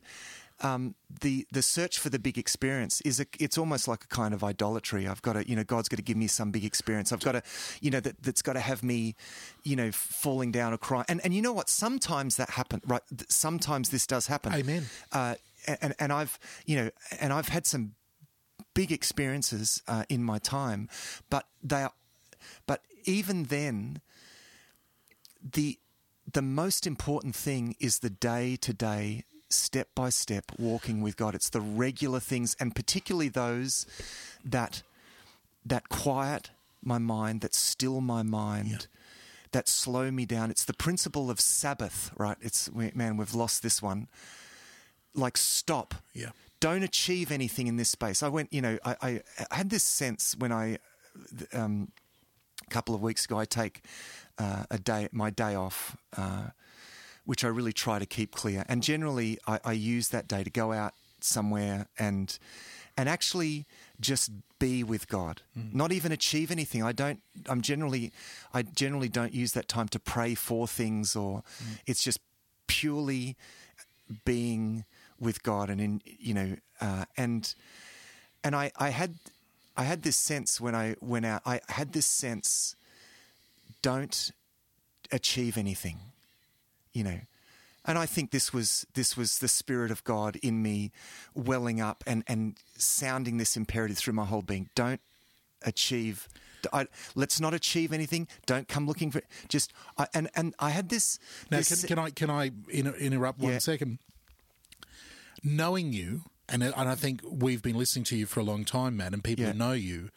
um, the the search for the big experience is a, it's almost like a kind of idolatry. I've got to, you know, God's got to give me some big experience. I've got to, you know, that that's got to have me, you know, falling down or crying. And and you know what? Sometimes that happens. Right? Sometimes this does happen. Amen. Uh, and and I've you know, and I've had some big experiences uh, in my time, but they are, but even then, the the most important thing is the day to day, step by step walking with God. It's the regular things, and particularly those that that quiet my mind, that still my mind. That slow me down. It's the principle of Sabbath, right? It's we- man, we've lost this one. Like stop, Yeah. don't achieve anything in this space. I went, you know, I, I, I had this sense when I, um, a couple of weeks ago, I take uh, a day, my day off, uh, which I really try to keep clear. And generally, I, I use that day to go out somewhere and and actually just be with God. Not even achieve anything. I don't. I'm generally, I generally don't use that time to pray for things, or it's just purely being with God and in you know uh, and and I, I had I had this sense when I went out I had this sense don't achieve anything you know and I think this was this was the spirit of God in me welling up and and sounding this imperative through my whole being don't achieve I, let's not achieve anything don't come looking for just I, and and I had this, Now, this can, can I can I inter- interrupt one Yeah. second? Knowing you, and and I think we've been listening to you for a long time, man, and people Yeah. who know you,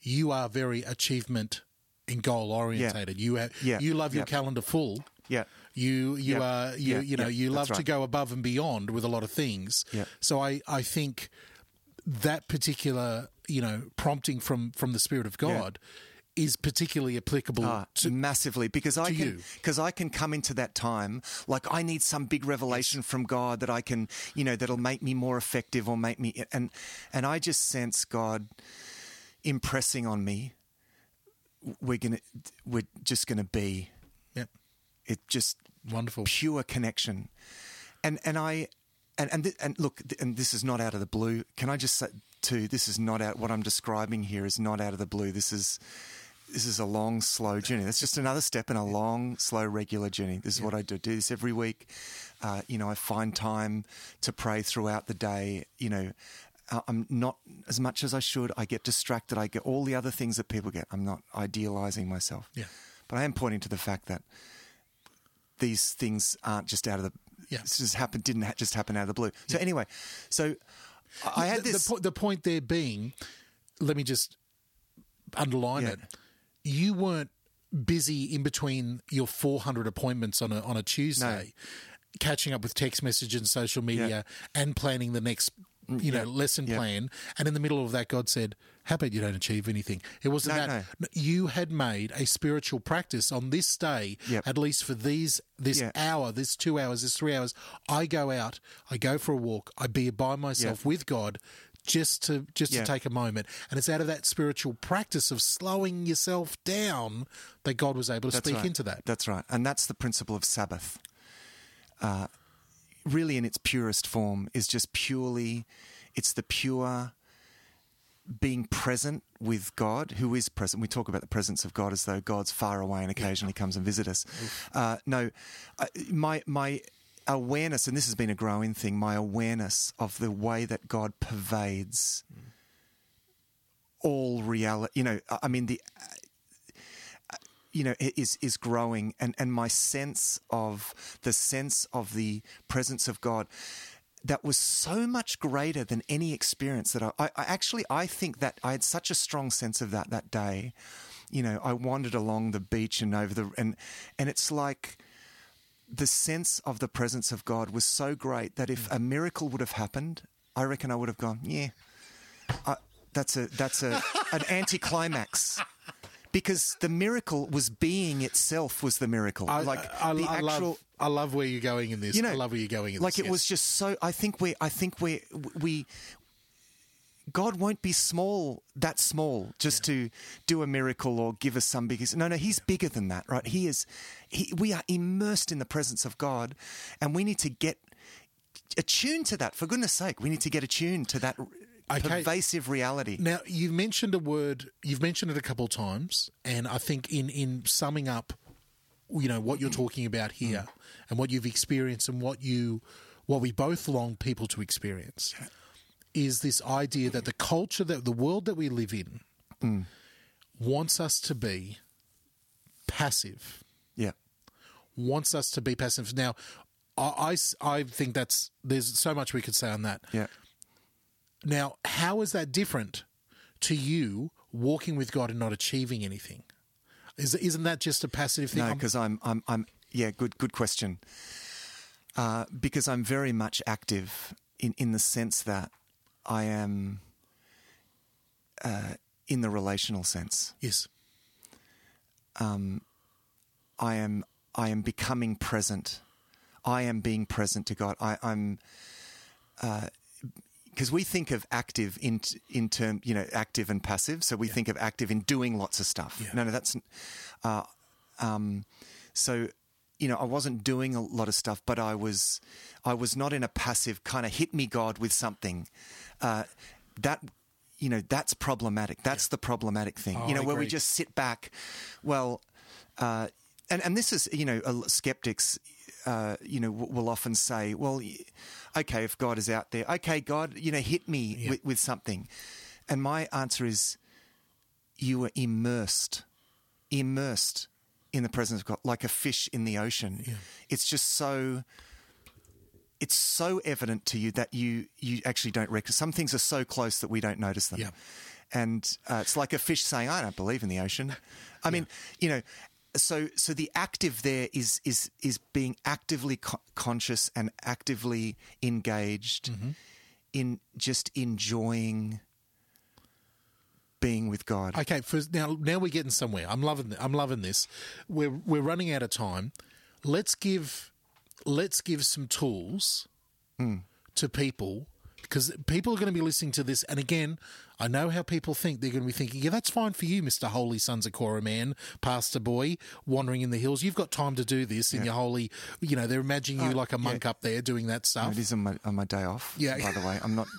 you are very achievement and goal orientated. You have, Yeah. you love your calendar full. yeah You you Yeah. are you Yeah. you know Yeah. you love That's to go above and beyond with a lot of things. Yeah. So I I think that particular you know prompting from from the spirit of God is particularly applicable Ah, to massively because I can because I can come into that time like I need some big revelation from God that I can you know that'll make me more effective or make me and and I just sense God impressing on me we're gonna we're just gonna be yeah, it just wonderful. pure connection and and I and and, th- and look and this is not out of the blue can I just say too this is not out what I'm describing here is not out of the blue this is this is a long, slow journey. That's just another step in a long, slow, regular journey. This is what I do. Do this every week. Uh, you know, I find time to pray throughout the day. You know, I'm not as much as I should. I get distracted. I get all the other things that people get. I'm not idealizing myself. Yeah. But I am pointing to the fact that these things aren't just out of the. Yeah. This just happened. Didn't ha- just happen out of the blue. So anyway, so I had the, this. The, po- the point there being, let me just underline Yeah. it. You weren't busy in between your 400 appointments on a on a Tuesday, catching up with text message and social media and planning the next you know Mm, lesson plan. And in the middle of that, God said, "How about you don't achieve anything?" It wasn't No, that you had made a spiritual practice on this day, at least for these this hour, this two hours, this three hours. I go out, I go for a walk, I be by myself with God. Just to just Yeah. to take a moment, and it's out of that spiritual practice of slowing yourself down that God was able to That's speak right. into that. That's right. And that's the principle of Sabbath. Uh, really, in its purest form, is just purely, it's the pure being present with God, who is present. We talk about the presence of God as though God's far away and occasionally comes and visits us. Uh, no, uh, my my awareness, and this has been a growing thing. My awareness of the way that God pervades all reality. You know, I- I mean the you know is is growing and and my sense of the sense of the presence of god that was so much greater than any experience that I, I, I actually I think that I had such a strong sense of that that day. You know, I wandered along the beach and over the and and it's like the sense of the presence of God was so great that if mm. a miracle would have happened, I reckon I would have gone, yeah, I, that's a that's a an anticlimax. Because the miracle was being itself was the miracle. I, like I, the I actual, love, I love where you're going in this. you know, I love where you're going in like this. it was just so. I think we. I think we. We. God won't be small, that small, just to do a miracle or give us some biggest. No, no, He's bigger than that, right? He is. He, we are immersed in the presence of God, and we need to get attuned to that. For goodness' sake, we need to get attuned to that Okay. pervasive reality. Now you've mentioned a word. You've mentioned it a couple of times, and I think in in summing up, you know what you're talking about here, mm. and what you've experienced, and what you, what we both long people to experience, is this idea that the culture that the world that we live in mm. wants us to be passive. Yeah, Wants us to be passive. Now, I I think that's there's so much we could say on that. yeah. Now, how is that different to you walking with God and not achieving anything? Is, isn't that just a passive thing? No, because I'm, I'm, I'm. Yeah, good, good question. Uh, because I'm very much active in in the sense that I am uh, in the relational sense. yes. I am, I am becoming present. I am being present to God. I, I'm. Because we think of active in in term, you know, active and passive. So we think of active in doing lots of stuff. Yeah. No, no, that's. Uh, um, so you know, I wasn't doing a lot of stuff, but I was, I was not in a passive kind of hit me God with something. Uh, that, you know, that's problematic. That's the problematic thing. Oh, you know, where we just sit back. Well, uh, and and this is, you know, skeptics, uh, you know, will often say, well, okay, if God is out there, okay, God, you know, hit me with, with something, and my answer is, you are immersed, immersed in the presence of God, like a fish in the ocean. It's just so. It's so evident to you that you you actually don't recognize. Some things are so close that we don't notice them. Yeah. And uh, it's like a fish saying, "I don't believe in the ocean." I mean, you know, so so the active there is is is being actively co- conscious and actively engaged Mm-hmm. in just enjoying being with God. Okay. For now, now we're getting somewhere. I'm loving. I'm loving this. We're we're running out of time. Let's give let's give some tools Hmm. to people because people are going to be listening to this. And again, I know how people think. They're going to be thinking, yeah, that's fine for you, Mister Holy Sons of Korah man, Pastor boy, wandering in the hills. You've got time to do this in your holy. You know, they're imagining you Uh, like a yeah. monk up there doing that stuff. It is on my, on my day off. Yeah. By the way, I'm not.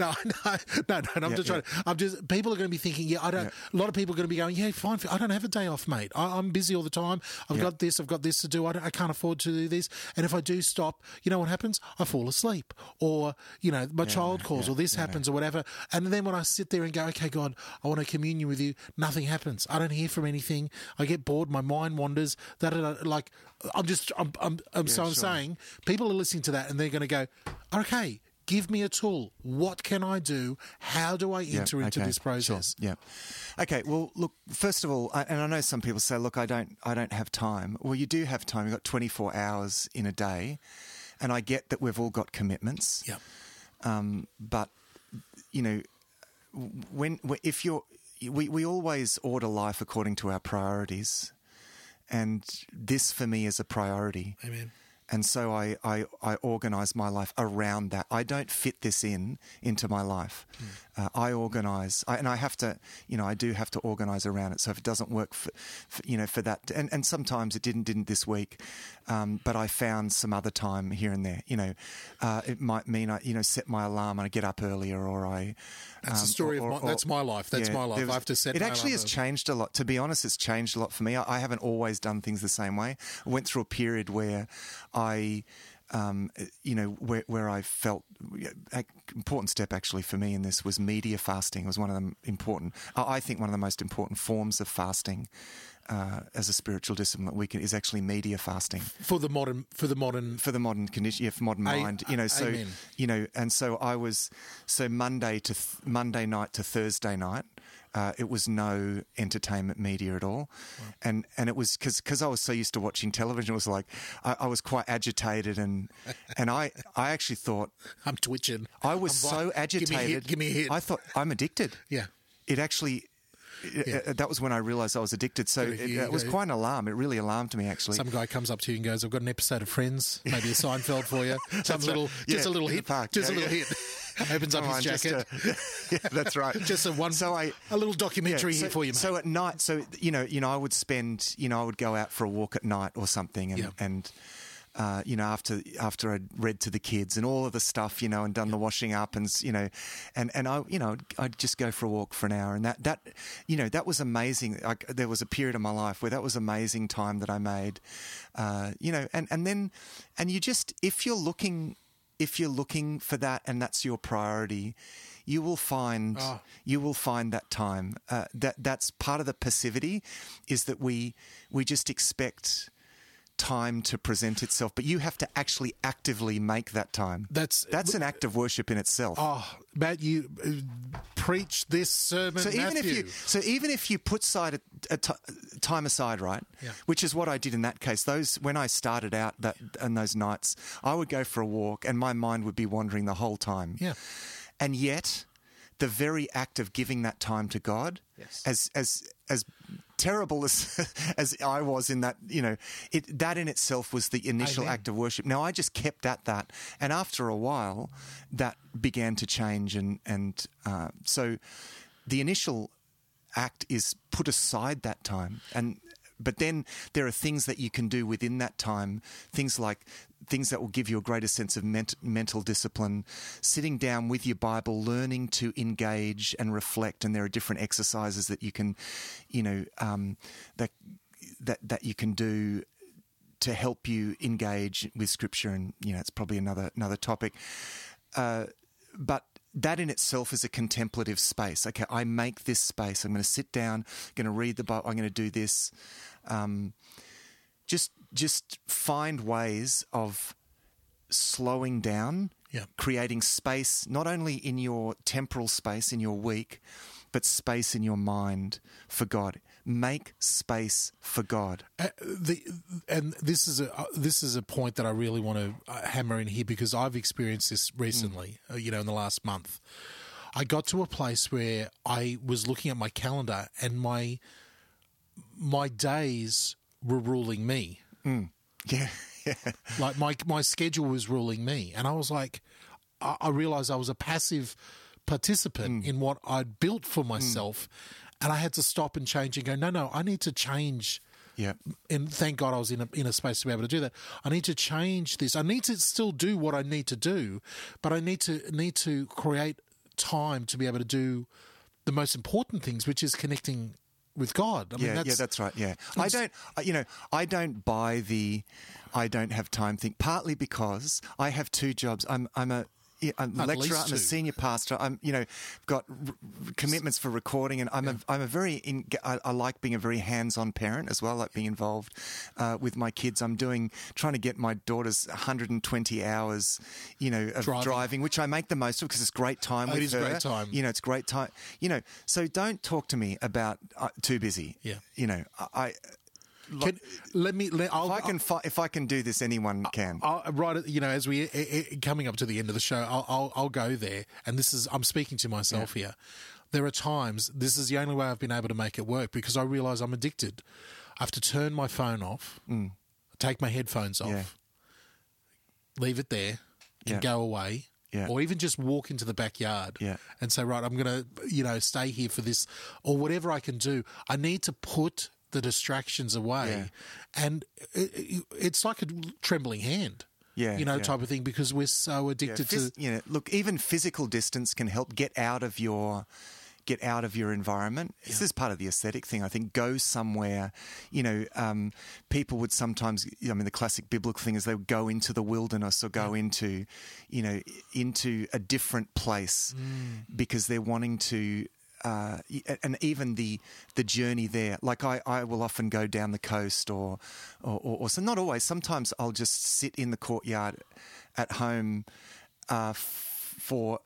No, no, no, no. I'm Yeah, just yeah. trying. To, I'm just. People are going to be thinking. Yeah, I don't. A lot of people are going to be going. Yeah, fine. I don't have a day off, mate. I, I'm busy all the time. I've Yeah. got this. I've got this to do. I, I can't afford to do this. And if I do stop, you know what happens? I fall asleep, or you know, my child calls, or this happens, or whatever. And then when I sit there and go, okay, God, I want to communion with you, nothing happens. I don't hear from anything. I get bored. My mind wanders. That like I'm just. I'm. I'm. I'm so I'm sure. saying people are listening to that and they're going to go, okay. Give me a tool. What can I do? How do I Yeah, enter into this process? Sure, yeah. Okay. Well, look. First of all, I, and I know some people say, "Look, I don't, I don't have time." Well, you do have time. You've got 24 hours in a day, and I get that we've all got commitments. Yep. Um, but you know, when if you're, we we always order life according to our priorities, and this for me is a priority. Amen. And so I, I, I organize my life around that. I don't fit this in into my life. Uh, I organize, I, and I have to, you know, I do have to organize around it. So if it doesn't work for, for you know, for that, and, and sometimes it didn't, didn't this week, um, but I found some other time here and there. You know, uh, it might mean I, you know, set my alarm and I get up earlier, or I. That's the um, story or- of my, or- that's my life. That's yeah, my life. was- I have to set. It actually has changed a lot. To be honest, it's changed a lot for me. I, I haven't always done things the same way. I went through a period where I, um, you know, where, where I felt important step actually for me in this was media fasting. It was one of the important. I I think one of the most important forms of fasting. Uh, as a spiritual discipline that we can is actually media fasting for the modern for the modern. for the modern condition, yeah, for modern A- mind, you know. So amen. you know, and so I was so Monday to th- Monday night to Thursday night. Uh, it was no entertainment media at all, and and it was because I was so used to watching television. It was like I, I was quite agitated, and and I I actually thought I'm twitching. I was I'm so agitated. Give me a hit. Give me a hit. I thought I'm addicted. yeah. It actually. Uh, that was when I realised I was addicted. So it, was quite an alarm. It really alarmed me, actually. Some guy comes up to you and goes, "I've got an episode of Friends, maybe a Seinfeld for you." Some right. little, just a little hit, park. just a little yeah. hit. Opens up Come his on, just jacket. a- yeah, that's right. Just a one. So I a little documentary Yeah, here for you, mate. So at night, so you know, you know, I would spend, you know, I would go out for a walk at night or something, and Yeah. and uh, you know, after after I'd read to the kids and all of the stuff, you know, and done the washing up, and you know, and and I, you know, I'd, I'd just go for a walk for an hour, and that that, you know, that was amazing. Like there was a period of my life where that was amazing time that I made, uh, you know, and and then, and you just if you're looking. If you're looking for that and that's your priority, you will find Oh. you will find that time. Uh, that that's part of the passivity, is that we we just expect time to present itself, but you have to actually actively make that time. That's- that's an act of worship in itself. oh, Matt, you uh, preach this sermon, so even Matthew. if you so even if you put side a, a time aside, right? Yeah. Which is what I did in that case. Those when I started out that and those nights, I would go for a walk, and my mind would be wandering the whole time. Yeah. and yet the very act of giving that time to God, Yes. as as as terrible as as I was in that, you know, it that in itself was the initial act of worship. Now I just kept at that, and after a while, that began to change, and and uh, so the initial act is put aside that time and but then there are things that you can do within that time things like things that will give you a greater sense of ment- mental discipline sitting down with your bible learning to engage and reflect and there are different exercises that you can you know um, that that that you can do to help you engage with scripture and you know it's probably another another topic uh, but that in itself is a contemplative space. Okay, I make this space. I'm going to sit down, I'm going to read the Bible. I'm going to do this. Um, just, just find ways of slowing down, Yeah. creating space not only in your temporal space in your week, but space in your mind for God. Make space for God. Uh, the and this is a uh, this is a point that I really want to uh, hammer in here because I've experienced this recently. Uh, you know, in the last month, I got to a place where I was looking at my calendar and my my days were ruling me. Yeah, yeah. Like my my schedule was ruling me, and I was like, I, I realized I was a passive participant Mm. in what I'd built for myself, and I had to stop and change and go, no, no, I need to change. Yeah. And thank God I was in a, in a space to be able to do that. I need to change this. I need to still do what I need to do, but I need to need to create time to be able to do the most important things, which is connecting with God. I mean, yeah, that's, yeah, that's right. Yeah, I don't, you know, I don't buy the, I don't have time thing. Partly because I have two jobs. I'm, I'm a. yeah, I'm a lecturer. I'm a senior pastor. I'm, you know, got r- commitments for recording, and I'm a, I'm a very, in, I, I like being a very hands-on parent as well. I like being involved uh, with my kids. I'm doing, trying to get my daughter's 120 hours, you know, of Driving. driving, which I make the most of because it's great time it with is her. great time. You know, it's great time. You know, so don't talk to me about uh, too busy. Yeah. You know, I. Can, let me. Let, I'll, If I can, fi- if I can do this, anyone can. I'll, right, you know, as we eh, eh, coming up to the end of the show, I'll, I'll, I'll go there, and this is I'm speaking to myself here. There are times this is the only way I've been able to make it work because I realise I'm addicted. I have to turn my phone off, take my headphones off, Mm. Yeah. leave it there, and Yeah. go away. Yeah. Or even just walk into the backyard Yeah. and say, right, I'm going to, you know, stay here for this, or whatever I can do. I need to put the distractions away, Yeah. and it, it- it's like a trembling hand Yeah, you know, yeah. type of thing because we're so Yeah, addicted phys- to. you know, look, even physical distance can help get out of your get out of your environment. This is part of the aesthetic thing. I think go somewhere. You know, um, people would sometimes. I mean, the classic biblical thing is they would go into the wilderness or go into, you know, into a different place Mm. because they're wanting to. Uh, and even the the journey there, like I, I will often go down the coast or, or, or, or so not always. Sometimes I'll just sit in the courtyard at home uh, f- for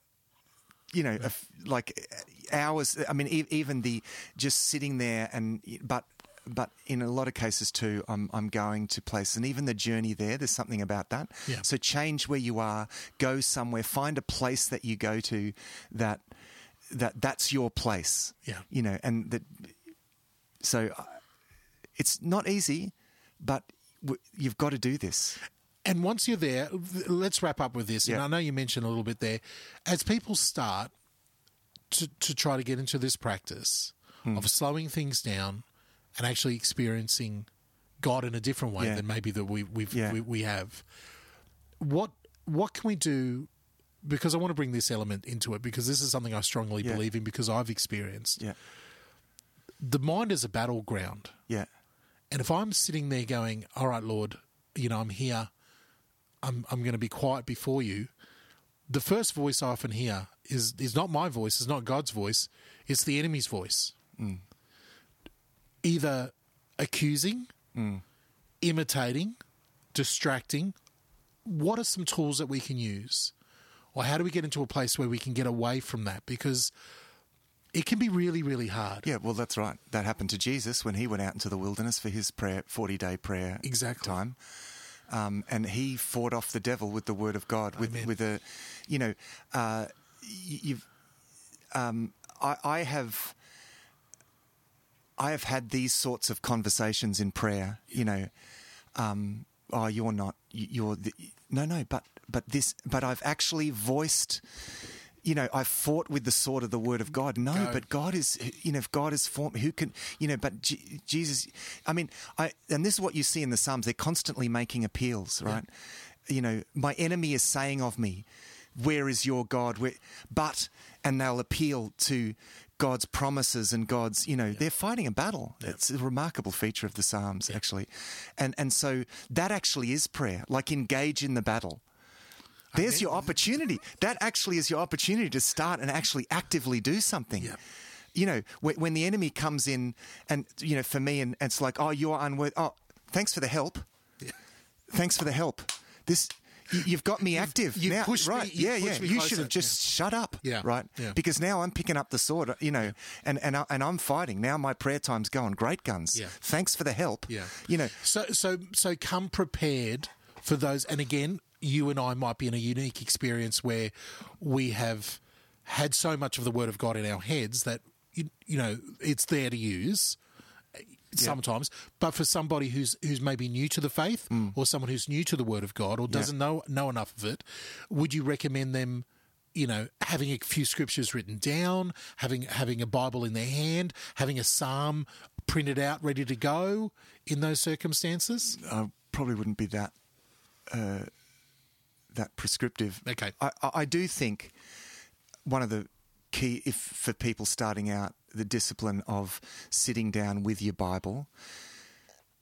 you know, like hours. I mean, e- even the just sitting there and but but in a lot of cases too, I'm I'm going to places, and even the journey there. There's something about that. Yeah. So change where you are, go somewhere, find a place that you go to that that that's your place. Yeah. you know, and that. So uh, it's not easy, but you've got to do this. And once you're there, let's wrap up with this. And I know you mentioned a little bit there. As people start to, to try to get into this practice Hmm. of slowing things down and actually experiencing God in a different way Yeah. than maybe that we we've, Yeah. we, we have, what what can we do? Because I want to bring this element into it because this is something I strongly Yeah. believe in because I've experienced. Yeah, The mind is a battleground. yeah, And if I'm sitting there going, "All right, Lord, you know, I'm here. I'm I'm going to be quiet before you." The first voice I often hear is is not my voice, is not God's voice. It's the enemy's voice. Mm. Either accusing, mm. imitating, distracting. What are some tools that we can use? Or how do we get into a place where we can get away from that? Because it can be really, really hard. yeah. Well, that's right. That happened to Jesus when he went out into the wilderness for his prayer, forty day prayer Exactly. time, um, and he fought off the devil with the word of God. With Amen. with a, you know, uh, you've. Um, I, I have. I have had these sorts of conversations in prayer. You know, um, oh, you're not. you- You're the, no, no. But but this. But I've actually voiced. You know, I've fought with the sword of the word of God. No, but God is. You know, if God is formed, who can? You know, but J- Jesus. I mean, I and this is what you see in the Psalms. They're constantly making appeals, right? You know, my enemy is saying of me, "Where is your God?" Where, but and they'll appeal to God's promises and God's, you know, they're fighting a battle. It's a remarkable feature of the Psalms, actually. And and so that actually is prayer, like engage in the battle. There's your opportunity. That actually is your opportunity to start and actually actively do something. Yeah. You know, when, when the enemy comes in, and, you know, for me, and, and it's like, oh, you're unworthy. Oh, thanks for the help. Thanks for the help. This. you- You've got me active. you've now, pushed me- right? you've yeah, yeah. me You should have just shut up. Yeah, Right. yeah. Because now I'm picking up the sword. Uh, you know, and and I, and I'm fighting now. My prayer time's going great guns. Yeah. Thanks for the help. Yeah. You know. So so so come prepared for those and again, you and I might be in a unique experience where we have had so much of the word of God in our heads that you, you know, it's there to use sometimes, but for somebody who's who's maybe new to the faith or someone who's new to the word of God or doesn't know know enough of it, would you recommend them you know, having a few scriptures written down, having having a Bible in their hand, having a psalm printed out, ready to go in those circumstances? I probably wouldn't be that uh, that prescriptive. Okay. I, I do think one of the key, if for people starting out, the discipline of sitting down with your Bible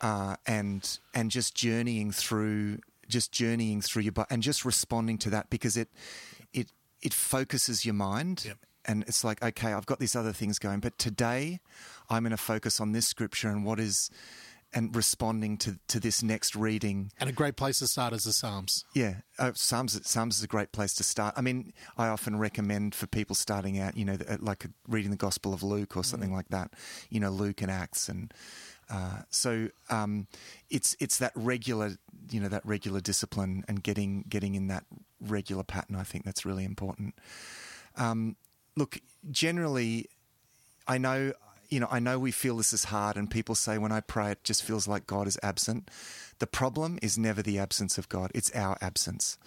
uh, and and just journeying through, just journeying through your Bible and just responding to that because it it it focuses your mind. Yep. And it's like, okay, I've got these other things going, but today I'm going to focus on this scripture and what is, and responding to, to this next reading. And a great place to start is the Psalms. Yeah, uh, Psalms. Psalms is a great place to start. I mean, I often recommend for people starting out, you know, like reading the Gospel of Luke or something like that. You know, Luke and Acts, and uh, so um, it's it's that regular, you know, that regular discipline and getting getting in that regular pattern. I think that's really important. Um, look, generally, I know, you know, I know we feel this is hard, and people say when I pray, it just feels like God is absent. The problem is never the absence of God; it's our absence,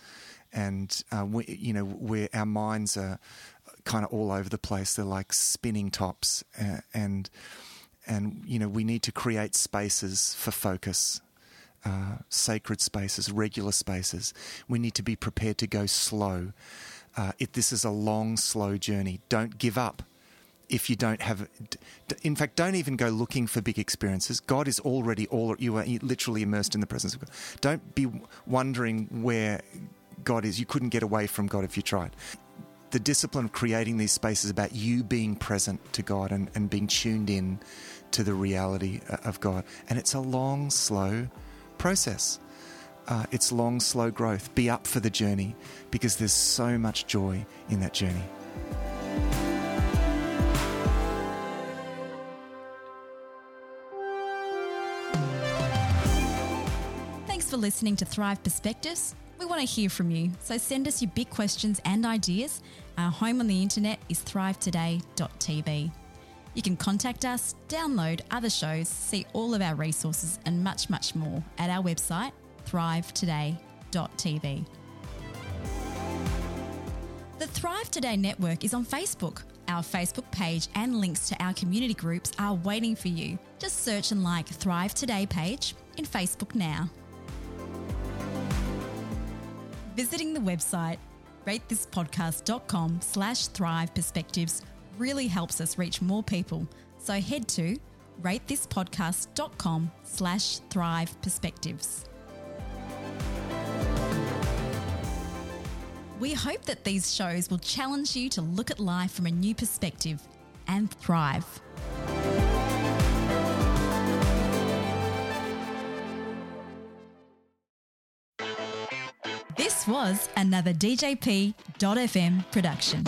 and uh, we, you know, where our minds are kind of all over the place. They're like spinning tops, and and you know, we need to create spaces for focus. Uh, sacred spaces, regular spaces. We need to be prepared to go slow. Uh, this is a long, slow journey. Don't give up if you don't have. In fact, don't even go looking for big experiences. God is already all. You are literally immersed in the presence of God. Don't be wondering where God is. You couldn't get away from God if you tried. The discipline of creating these spaces about you being present to God and, and being tuned in to the reality uh, of God. And it's a long, slow process. Uh, it's long, slow growth. Be up for the journey because there's so much joy in that journey. Listening to Thrive Perspectives. We want to hear from you, so send us your big questions and ideas. Our home on the internet is thrivetoday.tv. You can contact us, download other shows, see all of our resources, and much, much more at our website, thrivetoday.tv. The Thrive Today network is on Facebook. Our Facebook page and links to our community groups are waiting for you. Just search and like Thrive Today page in Facebook now. Visiting the website ratethispodcast.com slash thrive perspectives really helps us reach more people. So head to ratethispodcast.com slash thrive perspectives. We hope that these shows will challenge you to look at life from a new perspective and thrive. Was another DJP.FM production.